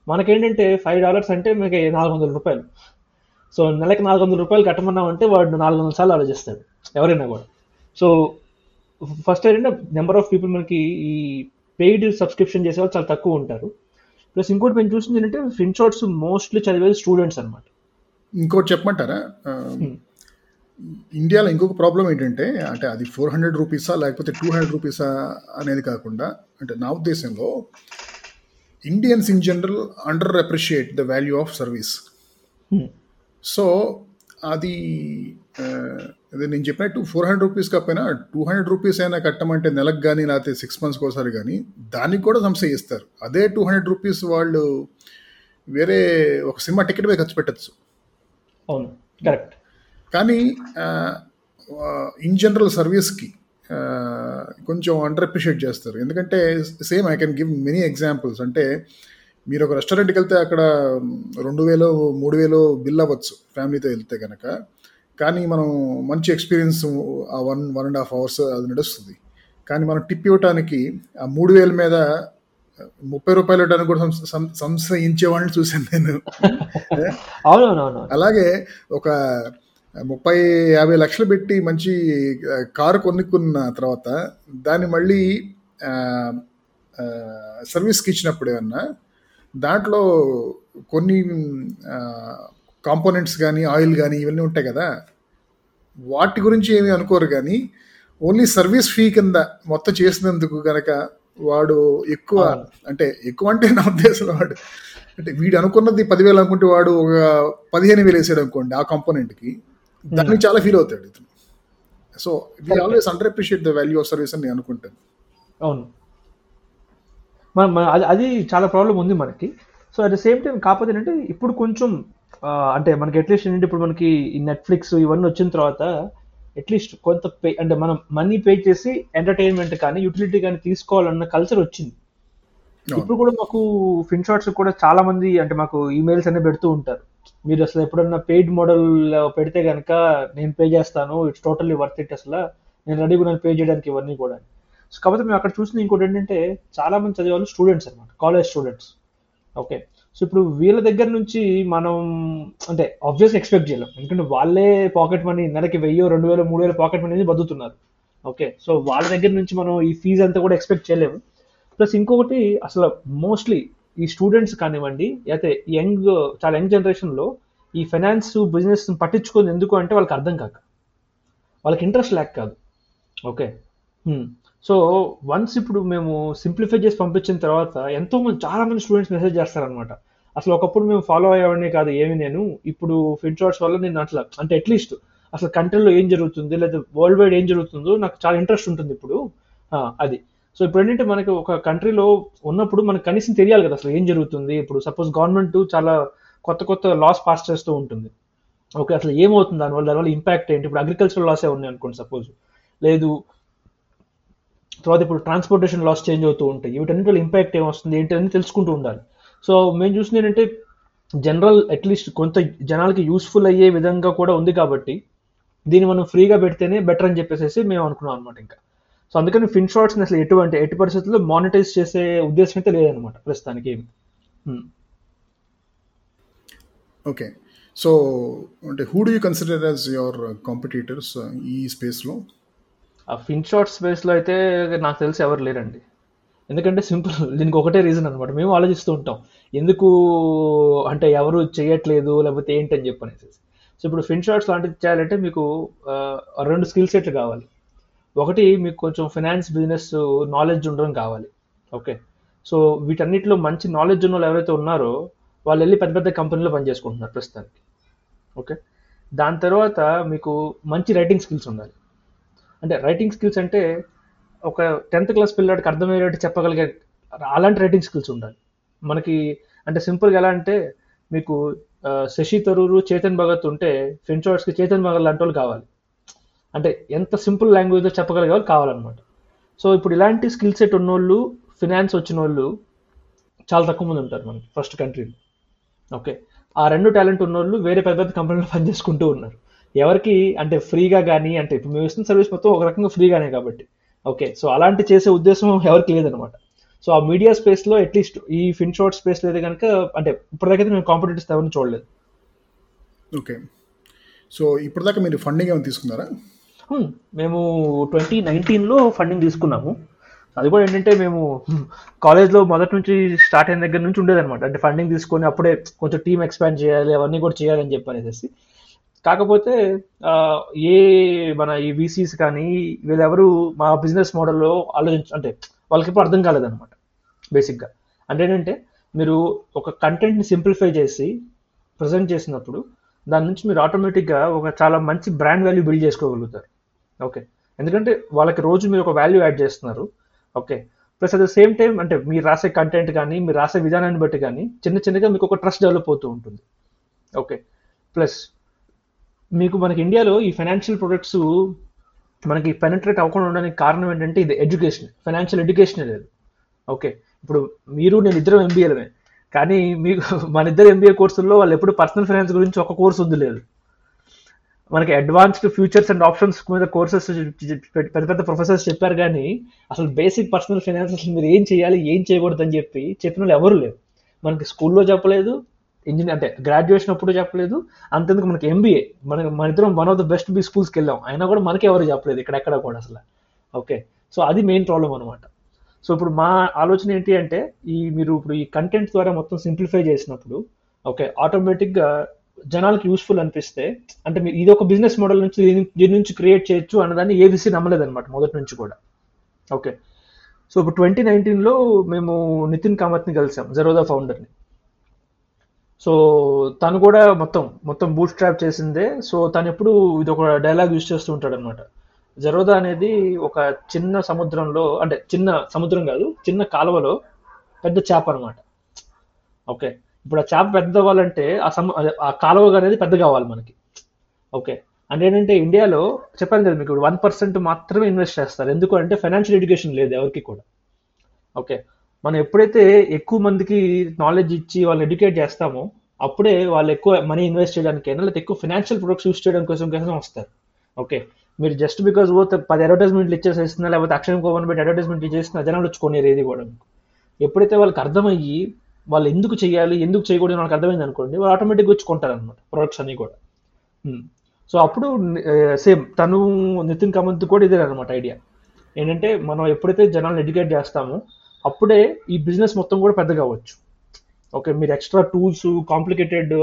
B: మనకేంటంటే ఫైవ్ డాలర్స్ అంటే మీకు నాలుగు వందల రూపాయలు. సో నెలకి నాలుగు వందల రూపాయలు కట్టమన్నామంటే వాడు నాలుగు వందల సార్లు ఆలోచిస్తాడు ఎవరైనా కూడా. సో ఫస్ట్ ఏంటంటే నెంబర్ ఆఫ్ పీపుల్ మనకి ఈ పెయిడ్ సబ్స్క్రిప్షన్ చేసే వాళ్ళు చాలా తక్కువ ఉంటారు. ప్లస్ ఇంకోటి మేము చూసింది ఏంటంటే ఫిన్ షార్ట్స్ మోస్ట్లీ చదివేది స్టూడెంట్స్ అనమాట
A: ఇంకోటి చెప్పమంటారా? ఆ, ఇండియాలో ఇంకొక ప్రాబ్లం ఏంటంటే అంటే అది ఫోర్ హండ్రెడ్ రూపీసా లేకపోతే టూ హండ్రెడ్ రూపీసా అనేది కాకుండా అంటే నా ఉద్దేశంలో Indians in general under appreciate the value of service so అది అదే నేను చెప్పినట్టు ఫోర్ హండ్రెడ్ రూపీస్ కాకపోయినా టూ హండ్రెడ్ రూపీస్ అయినా కట్టమంటే నెలకు కానీ లేకపోతే సిక్స్ మంత్స్కి ఒకసారి కానీ దానికి కూడా సంస్థ ఇస్తారు అదే టూ హండ్రెడ్ రూపీస్ వాళ్ళు వేరే ఒక సినిమా టికెట్ మీద ఖర్చు పెట్టచ్చు.
B: అవును. కరెక్ట్
A: కానీ ఇన్ జనరల్ సర్వీస్కి కొంచెం అండర్ అప్రిషియేట్ చేస్తారు. ఎందుకంటే same I can give many examples అంటే మీరు ఒక రెస్టారెంట్కి వెళ్తే అక్కడ రెండు వేలు మూడు వేలు బిల్ అవ్వచ్చు ఫ్యామిలీతో వెళ్తే కనుక కానీ మనం మంచి ఎక్స్పీరియన్స్ ఆ one one and half hours అది నడుస్తుంది. కానీ మనం టిప్ ఇవ్వటానికి ఆ మూడు వేల మీద ముప్పై రూపాయలు ఇవ్వడానికి కూడా సంశయించే వాళ్ళని చూశాను నేను. అలాగే ఒక ముప్పై యాభై లక్షలు పెట్టి మంచి కారు కొనుక్కున్న తర్వాత దాన్ని మళ్ళీ సర్వీస్కి ఇచ్చినప్పుడు ఏమన్నా దాంట్లో కొన్ని కాంపోనెంట్స్ కానీ ఆయిల్ కానీ ఇవన్నీ ఉంటాయి కదా వాటి గురించి ఏమీ అనుకోరు కానీ ఓన్లీ సర్వీస్ ఫీ కింద మొత్తం చేసినందుకు గనక వాడు ఎక్కువ. అంటే ఎక్కువ అంటే నా ఉద్దేశంలో వాడు అంటే వీడు అనుకున్నది పదివేలు అనుకుంటే వాడు ఒక పదిహేను వేలు వేసాడు అనుకోండి ఆ కాంపోనెంట్కి దానికి చాలా ఫీల్ అవుతాడు ఇతను. So we always under appreciate the value of service అని నేను అనుకుంటాను
B: అవును అది అది చాలా ప్రాబ్లం ఉంది మనకి. So at the same time కాకపోతే ఏంటంటే ఇప్పుడు కొంచెం అంటే మనకి అట్లీస్ట్ ఏంటంటే ఇప్పుడు మనకి ఈ నెట్ఫ్లిక్స్ ఇవన్నీ వచ్చిన తర్వాత అట్లీస్ట్ కొంత పే అంటే మనం మనీ పే చేసి ఎంటర్టైన్మెంట్ కానీ యూటిలిటీ కానీ తీసుకోవాలన్న కల్చర్ వచ్చింది. ఇప్పుడు కూడా మాకు ఫిన్ షాట్స్ కూడా చాలా మంది అంటే మాకు ఈమెయిల్స్ అనే పెడుతూ ఉంటారు. మీరు అసలు ఎప్పుడన్నా పెయిడ్ మోడల్ పెడితే కనుక నేను పే చేస్తాను ఇట్స్ టోటల్లీ వర్త్ ఇట్ అసలు. నేను రెడీగా నేను పే చేయడానికి ఇవన్నీ కూడా. సో కాకపోతే మేము అక్కడ చూసిన ఇంకోటి ఏంటంటే చాలా మంది చదివేవాళ్ళు స్టూడెంట్స్ అనమాట కాలేజ్ స్టూడెంట్స్ ఓకే సో ఇప్పుడు వీళ్ళ దగ్గర నుంచి మనం అంటే ఆబ్వియస్గా ఎక్స్పెక్ట్ చేయలేం. ఎందుకంటే వాళ్ళే పాకెట్ మనీ నెలకి వెయ్యో రెండు వేలు మూడు వేల పాకెట్ మనీ అనేది బతుకుతున్నారు. ఓకే సో వాళ్ళ దగ్గర నుంచి మనం ఈ ఫీజు అంతా కూడా ఎక్స్పెక్ట్ చేయలేము. ప్లస్ ఇంకొకటి అసలు మోస్ట్లీ ఈ స్టూడెంట్స్ కానివ్వండి అయితే యంగ్ చాలా యంగ్ జనరేషన్లో ఈ ఫైనాన్స్ బిజినెస్ పట్టించుకుంది ఎందుకు అంటే వాళ్ళకి అర్థం కాక. వాళ్ళకి ఇంట్రెస్ట్ లేక కాదు. ఓకే? సో వన్స్ ఇప్పుడు మేము సింప్లిఫై చేసి పంపించిన తర్వాత ఎంతో మంది చాలా మంది స్టూడెంట్స్ మెసేజ్ చేస్తారనమాట అసలు ఒకప్పుడు మేము ఫాలో అయ్యేవాడిని కాదు ఏమి నేను. ఇప్పుడు ఫిట్ షార్ట్స్ వల్ల నేను అట్లా అంటే అట్లీస్ట్ అసలు కంట్రీలో ఏం జరుగుతుంది లేదా వరల్డ్ వైడ్ ఏం జరుగుతుందో నాకు చాలా ఇంట్రెస్ట్ ఉంటుంది ఇప్పుడు. అది. సో ఇప్పుడు ఏంటంటే మనకి ఒక కంట్రీలో ఉన్నప్పుడు మనకు కనీసం తెలియాలి కదా అసలు ఏం జరుగుతుంది. ఇప్పుడు సపోజ్ గవర్నమెంట్ చాలా కొత్త కొత్త లాస్ పాస్ చేస్తూ ఉంటుంది. ఓకే అసలు ఏమవుతుంది? దానివల్ల దానివల్ల ఇంపాక్ట్ ఏంటి? ఇప్పుడు అగ్రికల్చర్ లాసే ఉన్నాయి అనుకోండి సపోజ్ లేదు తర్వాత ఇప్పుడు ట్రాన్స్పోర్టేషన్ లాస్ చేంజ్ అవుతూ ఉంటాయి. వీటన్నిటి వల్ల ఇంపాక్ట్ ఏమొస్తుంది? ఏంటి అని తెలుసుకుంటూ ఉండాలి. సో మేము చూసింది ఏంటంటే జనరల్ అట్లీస్ట్ కొంత జనాలకి యూస్ఫుల్ అయ్యే విధంగా కూడా ఉంది కాబట్టి దీన్ని మనం ఫ్రీగా పెడితేనే బెటర్ అని చెప్పేసి మేము అనుకున్నాం అనమాట ఇంకా. సో అందుకని ఫిన్ షార్ట్స్ అసలు ఎటువంటి ఎట్టి పరిస్థితుల్లో మానిటైజ్ చేసే ఉద్దేశం అయితే లేదనమాట ప్రస్తుతానికి Hmm.
A: ఓకే సో అంటే who do you consider as your competitors ఈ స్పేస్లో
B: ఆ ఫిన్ షార్ట్ స్పేస్లో అయితే నాకు తెలిసి ఎవరు లేరండి. ఎందుకంటే సింపుల్ దీనికి ఒకటే రీజన్ అనమాట మేము ఆలోచిస్తూ ఉంటాం. ఎందుకు అంటే ఎవరు చేయట్లేదు లేకపోతే ఏంటని చెప్పనేసి సో ఇప్పుడు ఫిన్ షార్ట్స్ లాంటిది చేయాలంటే మీకు రెండు స్కిల్ సెట్లు కావాలి. ఒకటి మీకు కొంచెం ఫినాన్స్ బిజినెస్ నాలెడ్జ్ ఉండడం కావాలి. ఓకే సో వీటన్నిటిలో మంచి నాలెడ్జ్ ఉన్న వాళ్ళు ఎవరైతే ఉన్నారో వాళ్ళు వెళ్ళి పెద్ద పెద్ద కంపెనీలో పనిచేసుకుంటున్నారు ప్రస్తుతానికి. ఓకే దాని తర్వాత మీకు మంచి రైటింగ్ స్కిల్స్ ఉండాలి. అంటే రైటింగ్ స్కిల్స్ అంటే ఒక టెన్త్ క్లాస్ పిల్లడికి అర్థమయ్యేటట్టు చెప్పగలిగే అలాంటి రైటింగ్ స్కిల్స్ ఉండాలి. మనకి అంటే సింపుల్గా ఎలా అంటే మీకు శశి తరూరు చేతన్ భగత్ ఉంటే ఫిన్షార్ట్స్కి చేతన్ భగత్ లాంటి వాళ్ళు కావాలి. అంటే ఎంత సింపుల్ లాంగ్వేజ్లో చెప్పగలిగే వాళ్ళు కావాలన్నమాట. సో ఇప్పుడు ఇలాంటి స్కిల్ సెట్ ఉన్నోళ్ళు ఫినాన్స్ వచ్చిన వాళ్ళు చాలా తక్కువ మంది ఉంటారు మనకి ఫస్ట్ కంట్రీలో. ఓకే? ఆ రెండు టాలెంట్ ఉన్నోళ్ళు వేరే పెద్ద పెద్ద కంపెనీలో పనిచేసుకుంటూ ఉన్నారు. ఎవరికి అంటే ఫ్రీగా కానీ అంటే ఇప్పుడు మేము ఇస్తున్న సర్వీస్ మొత్తం ఒక రకంగా ఫ్రీగానే కాబట్టి. ఓకే? సో అలాంటి చేసే ఉద్దేశం ఎవరికి లేదనమాట సో ఆ మీడియా స్పేస్లో అట్లీస్ట్ ఈ ఫిన్ షార్ట్ స్పేస్ లేదు కనుక అంటే ఇప్పటికైతే మేము కాంపిటేటివ్స్ ఎవరిని చూడలేదు.
A: ఓకే. సో ఇప్పటిదాకా మీరు ఫండింగ్ ఏమైనా తీసుకున్నారా?
B: మేము ట్వంటీ నైన్టీన్లో ఫండింగ్ తీసుకున్నాము. అది కూడా ఏంటంటే మేము కాలేజ్లో మొదటి నుంచి స్టార్ట్ అయిన దగ్గర నుంచి ఉండేదన్నమాట. అంటే ఫండింగ్ తీసుకొని అప్పుడే కొంచెం టీం ఎక్స్పాండ్ చేయాలి అవన్నీ కూడా చేయాలని చెప్పారు అనేసి కాకపోతే ఏ మన ఈ వీసీస్ కానీ వీళ్ళెవరు మా బిజినెస్ మోడల్లో ఆలోచించ అంటే వాళ్ళకి ఇప్పుడు అర్థం కాలేదన్నమాట బేసిక్గా అంటే ఏంటంటే మీరు ఒక కంటెంట్ని సింప్లిఫై చేసి ప్రజెంట్ చేసినప్పుడు దాని నుంచి మీరు ఆటోమేటిక్గా ఒక చాలా మంచి బ్రాండ్ వాల్యూ బిల్డ్ చేసుకోగలుగుతారు. ఓకే ఎందుకంటే వాళ్ళకి రోజు మీరు ఒక వాల్యూ యాడ్ చేస్తున్నారు. Okay plus at the same time అంటే మీరు రాసే కంటెంట్ కానీ మీరు రాసే విధానాన్ని బట్టి కానీ చిన్న చిన్నగా మీకు ఒక ట్రస్ట్ డెవలప్ అవుతూ ఉంటుంది. ఓకే ప్లస్ మీకు మనకి ఇండియాలో ఈ ఫైనాన్షియల్ ప్రొడక్ట్స్ మనకి పెనట్రేట్ అవ్వకుండా ఉండడానికి కారణం ఏంటంటే ఇది ఎడ్యుకేషన్ ఫైనాన్షియల్ ఎడ్యుకేషన్ లేదు. ఓకే ఇప్పుడు మీరు నేను ఇద్దరం ఎంబీఏలమే కానీ మీకు మన ఇద్దరు ఎంబీఏ కోర్సుల్లో వాళ్ళు ఎప్పుడు పర్సనల్ ఫైనాన్స్ గురించి ఒక కోర్సు ఉంది లేదు. మనకి అడ్వాన్స్డ్ ఫ్యూచర్స్ అండ్ ఆప్షన్స్ మీద కోర్సెస్ పెద్ద పెద్ద ప్రొఫెసర్స్ చెప్పారు కానీ అసలు బేసిక్ పర్సనల్ ఫైనాన్స్ అసలు మీరు ఏం చేయాలి ఏం చేయకూడదు అని చెప్పి చెప్పిన వాళ్ళు ఎవరు లేరు. మనకి స్కూల్లో చెప్పలేదు ఇంజనీర్ అంటే గ్రాడ్యుయేషన్ అప్పుడు చెప్పలేదు అంతెందుకు మనకి ఎంబీఏ మనకి మన ఇద్దరం one of the best B స్కూల్స్కి వెళ్ళాం. అయినా కూడా మనకి ఎవరు చెప్పలేదు ఇక్కడెక్కడ కూడా అసలు. ఓకే. సో అది మెయిన్ ప్రాబ్లం అనమాట సో ఇప్పుడు మా ఆలోచన ఏంటి అంటే ఈ మీరు ఇప్పుడు ఈ కంటెంట్ ద్వారా మొత్తం సింప్లిఫై చేసినప్పుడు ఓకే ఆటోమేటిక్గా జనాలకు యూస్ఫుల్ అనిపిస్తే అంటే మీరు ఇది ఒక బిజినెస్ మోడల్ నుంచి దీని- నుంచి క్రియేట్ చేయొచ్చు అన్నదాన్ని ఏబీసీ నమ్మలేదన్నమాట మొదటి నుంచి కూడా. ఓకే సో ఇప్పుడు ట్వంటీ నైన్టీన్లో మేము నితిన్ కామత్ని కలిసాం జెరోదా ఫౌండర్ని సో తను కూడా మొత్తం మొత్తం బూట్ స్ట్రాప్ చేసిందే. సో తను ఎప్పుడు ఇది ఒక డైలాగ్ యూజ్ చేస్తూ ఉంటాడు అనమాట జరోదా అనేది ఒక చిన్న సముద్రంలో అంటే చిన్న సముద్రం కాదు చిన్న కాలువలో పెద్ద చేప అనమాట ఓకే ఇప్పుడు ఆ చేప పెద్ద అవ్వాలంటే ఆ సమ ఆ కాలువ అనేది పెద్ద కావాలి మనకి. ఓకే. అంటే ఏంటంటే ఇండియాలో చెప్పాను కదా మీకు వన్ పర్సెంట్ మాత్రమే ఇన్వెస్ట్ చేస్తారు. ఎందుకు అంటే ఫైనాన్షియల్ ఎడ్యుకేషన్ లేదు ఎవరికి కూడా. ఓకే. మనం ఎప్పుడైతే ఎక్కువ మందికి నాలెడ్జ్ ఇచ్చి వాళ్ళని ఎడ్యుకేట్ చేస్తామో అప్పుడే వాళ్ళు ఎక్కువ మనీ ఇన్వెస్ట్ చేయడానికి లేకపోతే ఎక్కువ ఫైనాన్షియల్ ప్రొడక్ట్స్ యూస్ చేయడం కోసం కోసం వస్తారు. ఓకే. మీరు జస్ట్ బికాజ్ పోతే పది అడ్వర్టైజ్మెంట్లు ఇచ్చేసేస్తున్నా లేకపోతే అక్షయం కోవన్ పెట్టి అడ్వర్టైజ్మెంట్ ఇచ్చేస్తున్నా జనాలు వచ్చుకోనేరు ఏది కూడా మీకు. ఎప్పుడైతే వాళ్ళకి అర్థమయ్యి వాళ్ళు ఎందుకు చేయాలి ఎందుకు చేయకూడదు వాళ్ళకి అర్థమైంది అనుకోండి వాళ్ళు ఆటోమేటిక్గా వచ్చి కొంటారు అనమాట ప్రొడక్ట్స్ అన్ని కూడా. Hmm. సో అప్పుడు eh, సేమ్ తను నితిన్ కమంత్ కూడా ఇదే అనమాట ఐడియా ఏంటంటే మనం ఎప్పుడైతే జనాలను ఎడ్యుకేట్ చేస్తామో అప్పుడే ఈ బిజినెస్ మొత్తం కూడా పెద్దగా అవ్వచ్చు. ఓకే మీరు ఎక్స్ట్రా టూల్స్ కాంప్లికేటెడ్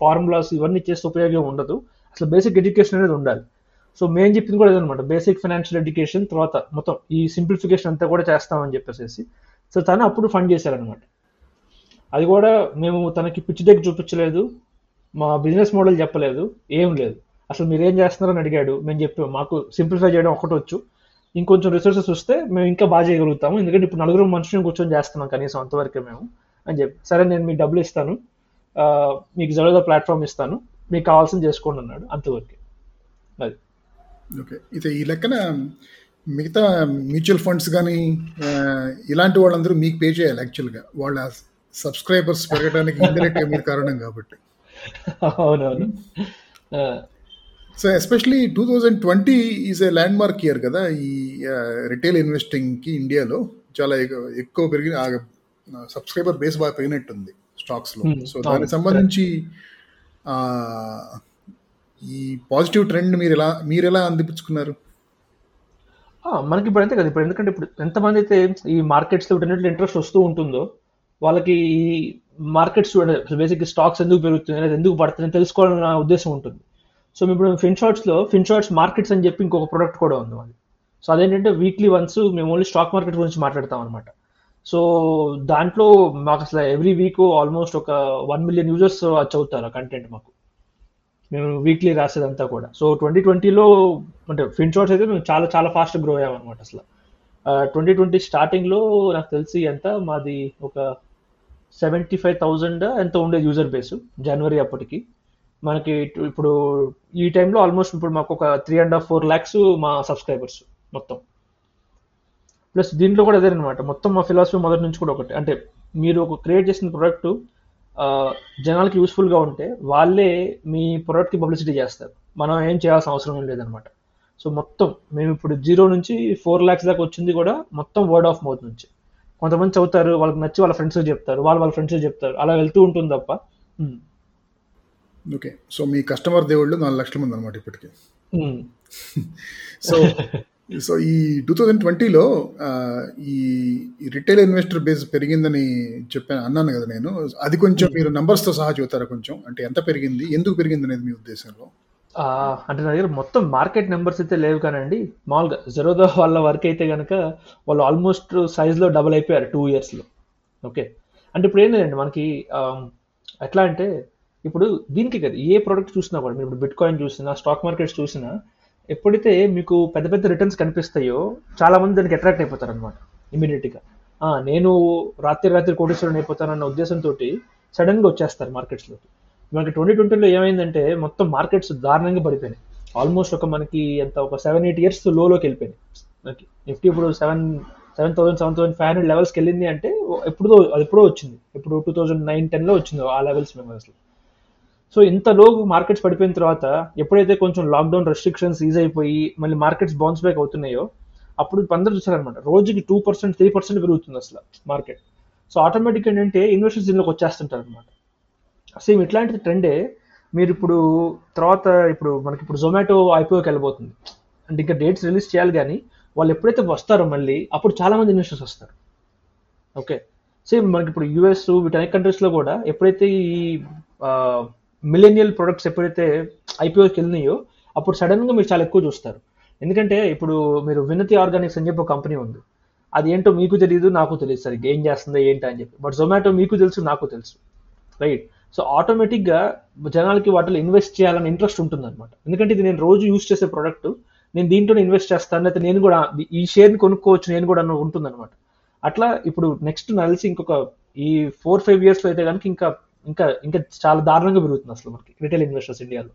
B: ఫార్ములాస్ ఇవన్నీ చేస్తే ఉపయోగం ఉండదు. అసలు బేసిక్ ఎడ్యుకేషన్ అనేది ఉండాలి. సో మేము చెప్పింది కూడా ఇదనమాట బేసిక్ ఫైనాన్షియల్ ఎడ్యుకేషన్ తర్వాత మొత్తం ఈ సింప్లిఫికేషన్ అంతా కూడా చేస్తామని చెప్పేసి సో తను అప్పుడు ఫండ్ చేశారనమాట అది కూడా మేము తనకి పిచ్చి డెక్ చూపించలేదు. మా బిజినెస్ మోడల్ చెప్పలేదు. ఏం లేదు. అసలు మీరు ఏం చేస్తున్నారని అడిగాడు. మేము చెప్పాము మాకు సింప్లిఫై చేయడం ఒకటి వచ్చు. ఇంకొంచెం రిసోర్సెస్ వస్తే మేము ఇంకా బాగా చేయగలుగుతాము. ఎందుకంటే ఇప్పుడు నలుగురు మనుషులను కూర్చొని చేస్తున్నాం కనీసం అంతవరకే మేము అని చెప్పి. సరే నేను మీకు డబ్బులు ఇస్తాను. మీకు జరగద ప్లాట్ఫామ్ ఇస్తాను. మీకు కావాల్సింది చేసుకోండి అన్నాడు అంతవరకే. అది.
A: ఓకే. అయితే ఈ లెక్కన మిగతా మ్యూచువల్ ఫండ్స్ కానీ ఇలాంటి వాళ్ళందరూ మీకు పే చేయాలి యాక్చువల్గా వాళ్ళ సబ్స్క్రైబర్స్ పెరగడానికి ఇండైరెక్ట్గా మీరు కారణం కాబట్టి.
B: అవునవును.
A: So especially two thousand twenty is a landmark year కదా ఈ రిటైల్ ఇన్వెస్టింగ్కి ఇండియాలో. చాలా ఎక్కువ పెరిగిన సబ్స్క్రైబర్ బేస్ బాగా పెరిగినట్టుంది స్టాక్స్లో. సో దానికి సంబంధించి ఈ పాజిటివ్ ట్రెండ్ మీరు ఎలా మీరు ఎలా అందిపుచ్చుకున్నారు?
B: ఆ, మనకి ఇప్పుడు అంతే కదా. ఇప్పుడు ఎందుకంటే ఇప్పుడు ఎంతమంది అయితే ఈ మార్కెట్స్లో వీటన్నిటిలో ఇంట్రెస్ట్ వస్తూ ఉంటుందో వాళ్ళకి ఈ మార్కెట్స్ బేసిక్ స్టాక్స్ ఎందుకు పెరుగుతున్నాయి లేదా ఎందుకు పడుతున్నాయి నా ఉద్దేశం ఉంటుంది. సో ఇప్పుడు ఫిన్ షార్ట్స్లో ఫిన్ షార్ట్స్ మార్కెట్స్ అని చెప్పి ఇంకొక ప్రొడక్ట్ కూడా ఉంది అది సో అదేంటంటే వీక్లీ వన్స్ మేము ఓన్లీ స్టాక్ మార్కెట్ గురించి మాట్లాడతాం అనమాట సో దాంట్లో మాకు అసలు ఎవ్రీ వీక్ ఆల్మోస్ట్ ఒక వన్ మిలియన్ యూజర్స్ చదువుతారు ఆ కంటెంట్ మాకు. మేము వీక్లీ రాసేదంతా కూడా. సో ట్వంటీ ట్వంటీలో అంటే ఫిన్ షార్ట్స్ అయితే మేము చాలా చాలా ఫాస్ట్ గ్రో అయ్యామన్నమాట అసలు. ట్వంటీ ట్వంటీ స్టార్టింగ్లో నాకు తెలిసి ఎంత? మాది ఒక సెవెంటీ ఫైవ్ థౌజండ్ ఎంత ఉండేది యూజర్ బేస్ జనవరి అప్పటికి. మనకి ఇప్పుడు ఈ టైంలో ఆల్మోస్ట్ ఇప్పుడు మాకు ఒక three and half four lakhs మా సబ్స్క్రైబర్స్ మొత్తం. ప్లస్ దీంట్లో కూడా ఏదైనా అనమాట మొత్తం మా ఫిలాసఫీ మొదటి నుంచి కూడా ఒకటి. అంటే మీరు ఒక క్రియేట్ చేసిన ప్రోడక్ట్ జనాలకి యూస్ఫుల్గా ఉంటే వాళ్ళే మీ ప్రోడక్ట్కి పబ్లిసిటీ చేస్తారు. మనం ఏం చేయాల్సిన అవసరం ఏం లేదనమాట సో మొత్తం మేము ఇప్పుడు జీరో నుంచి ఫోర్ ల్యాక్స్ దాకా వచ్చింది కూడా మొత్తం వర్డ్ ఆఫ్ మౌత్ నుంచి. కొంతమంది చదువుతారు వాళ్ళకి నచ్చి వాళ్ళ ఫ్రెండ్స్ చెప్తారు వాళ్ళు వాళ్ళ ఫ్రెండ్స్ చెప్తారు. అలా వెళ్తూ ఉంటుంది తప్ప.
A: ఓకే సో మీ కస్టమర్ దేవుళ్ళు నాలుగు లక్షల మంది అనమాట ఇప్పటికి. సో సో ఈ టూ థౌజండ్ ట్వంటీలో ఈ రిటైల్ ఇన్వెస్టర్ బేస్ పెరిగిందని చెప్పాను అన్నాను కదా నేను. అది కొంచెం మీరు numbers తో సహా చెబుతారా కొంచెం? అంటే ఎంత పెరిగింది? ఎందుకు పెరిగింది అనేది మీ ఉద్దేశంలో?
B: అంటే నా దగ్గర మొత్తం మార్కెట్ నెంబర్స్ అయితే లేవు కానండి. మామూలుగా జెరోదా వాళ్ళ వర్క్ అయితే కనుక వాళ్ళు ఆల్మోస్ట్ సైజ్లో డబుల్ అయిపోయారు టూ ఇయర్స్లో. ఓకే. అంటే ఇప్పుడు ఏం లేదండి మనకి ఎట్లా అంటే ఇప్పుడు దీనికి కదా ఏ ప్రోడక్ట్ చూసినా కూడా మీరు ఇప్పుడు బిట్ కాయిన్ చూసినా స్టాక్ మార్కెట్స్ చూసినా ఎప్పుడైతే మీకు పెద్ద పెద్ద రిటర్న్స్ కనిపిస్తాయో చాలామంది దానికి అట్రాక్ట్ అయిపోతారు అనమాట ఇమీడియట్గా నేను రాత్రి రాత్రి కోటేశ్వరుని అయిపోతానన్న ఉద్దేశంతో సడన్గా వచ్చేస్తారు మార్కెట్స్లోకి. మనకి ట్వంటీ ట్వంటీలో ఏమైందంటే మొత్తం మార్కెట్స్ దారుణంగా పడిపోయినాయి. ఆల్మోస్ట్ ఒక మనకి ఎంత ఒక సెవెన్ ఎయిట్ ఇయర్స్ లోలోకి వెళ్ళిపోయినాయి. మనకి నిఫ్టీ ఇప్పుడు seven seven thousand seven thousand five hundred లెవెల్స్కి వెళ్ళింది అంటే ఎప్పుడో అది ఎప్పుడో వచ్చింది. ఇప్పుడు టూ థౌసండ్ నైన్ టెన్లో వచ్చింది ఆ లెవెల్స్ మేము అసలు. సో ఇంత లో మార్కెట్స్ పడిపోయిన తర్వాత ఎప్పుడైతే కొంచెం లాక్డౌన్ రెస్ట్రిక్షన్స్ ఈజ్ అయిపోయి మళ్ళీ మార్కెట్స్ బౌన్స్ బ్యాక్ అవుతున్నాయో అప్పుడు అందరూ చూసారనమాట రోజుకి టూ పర్సెంట్ త్రీ పర్సెంట్ పెరుగుతుంది అసలు మార్కెట్ సో ఆటోమేటిక్ ఏంటంటే ఇన్వెస్టర్స్ దీనిలోకి వచ్చేస్తుంటారు అనమాట సేమ్ ఇట్లాంటి ట్రెండే మీరు ఇప్పుడు తర్వాత ఇప్పుడు మనకి ఇప్పుడు జొమాటో ఐపీఓకి వెళ్ళబోతుంది. అంటే ఇంకా డేట్స్ రిలీజ్ చేయాలి కానీ వాళ్ళు ఎప్పుడైతే వస్తారో మళ్ళీ అప్పుడు చాలా మంది ఇన్వెస్టర్స్ వస్తారు. ఓకే. సేమ్ మనకి ఇప్పుడు యూఎస్ వీటన్ని కంట్రీస్లో కూడా ఎప్పుడైతే ఈ మిలేనియల్ ప్రొడక్ట్స్ ఎప్పుడైతే ఐపీఓకి వెళ్ళినాయో అప్పుడు సడన్గా మీరు చాలా ఎక్కువ చూస్తారు. ఎందుకంటే ఇప్పుడు మీరు వినతి ఆర్గానిక్స్ అని చెప్పి ఒక కంపెనీ ఉంది. అది ఏంటో మీకు తెలియదు నాకు తెలియదు సరిగ్గా ఏం చేస్తుందో ఏంటో అని చెప్పి. బట్ జొమాటో మీకు తెలుసు నాకు తెలుసు. రైట్? సో ఆటోమేటిక్గా జనాలకి వాటిలో ఇన్వెస్ట్ చేయాలని ఇంట్రెస్ట్ ఉంటుంది అనమాట ఎందుకంటే ఇది నేను రోజు యూస్ చేసే ప్రోడక్ట్. నేను దీంట్లో ఇన్వెస్ట్ చేస్తాను అయితే నేను కూడా ఈ షేర్ని కొనుక్కోవచ్చు నేను కూడా ఉంటుంది అనమాట అట్లా ఇప్పుడు నెక్స్ట్ నలిసి ఇంకొక ఈ ఫోర్ ఫైవ్ ఇయర్స్లో అయితే కనుక ఇంకా ఇంకా ఇంకా చాలా దారుణంగా పెరుగుతుంది అసలు మనకి రిటైల్ ఇన్వెస్టర్స్ ఇండియాలో.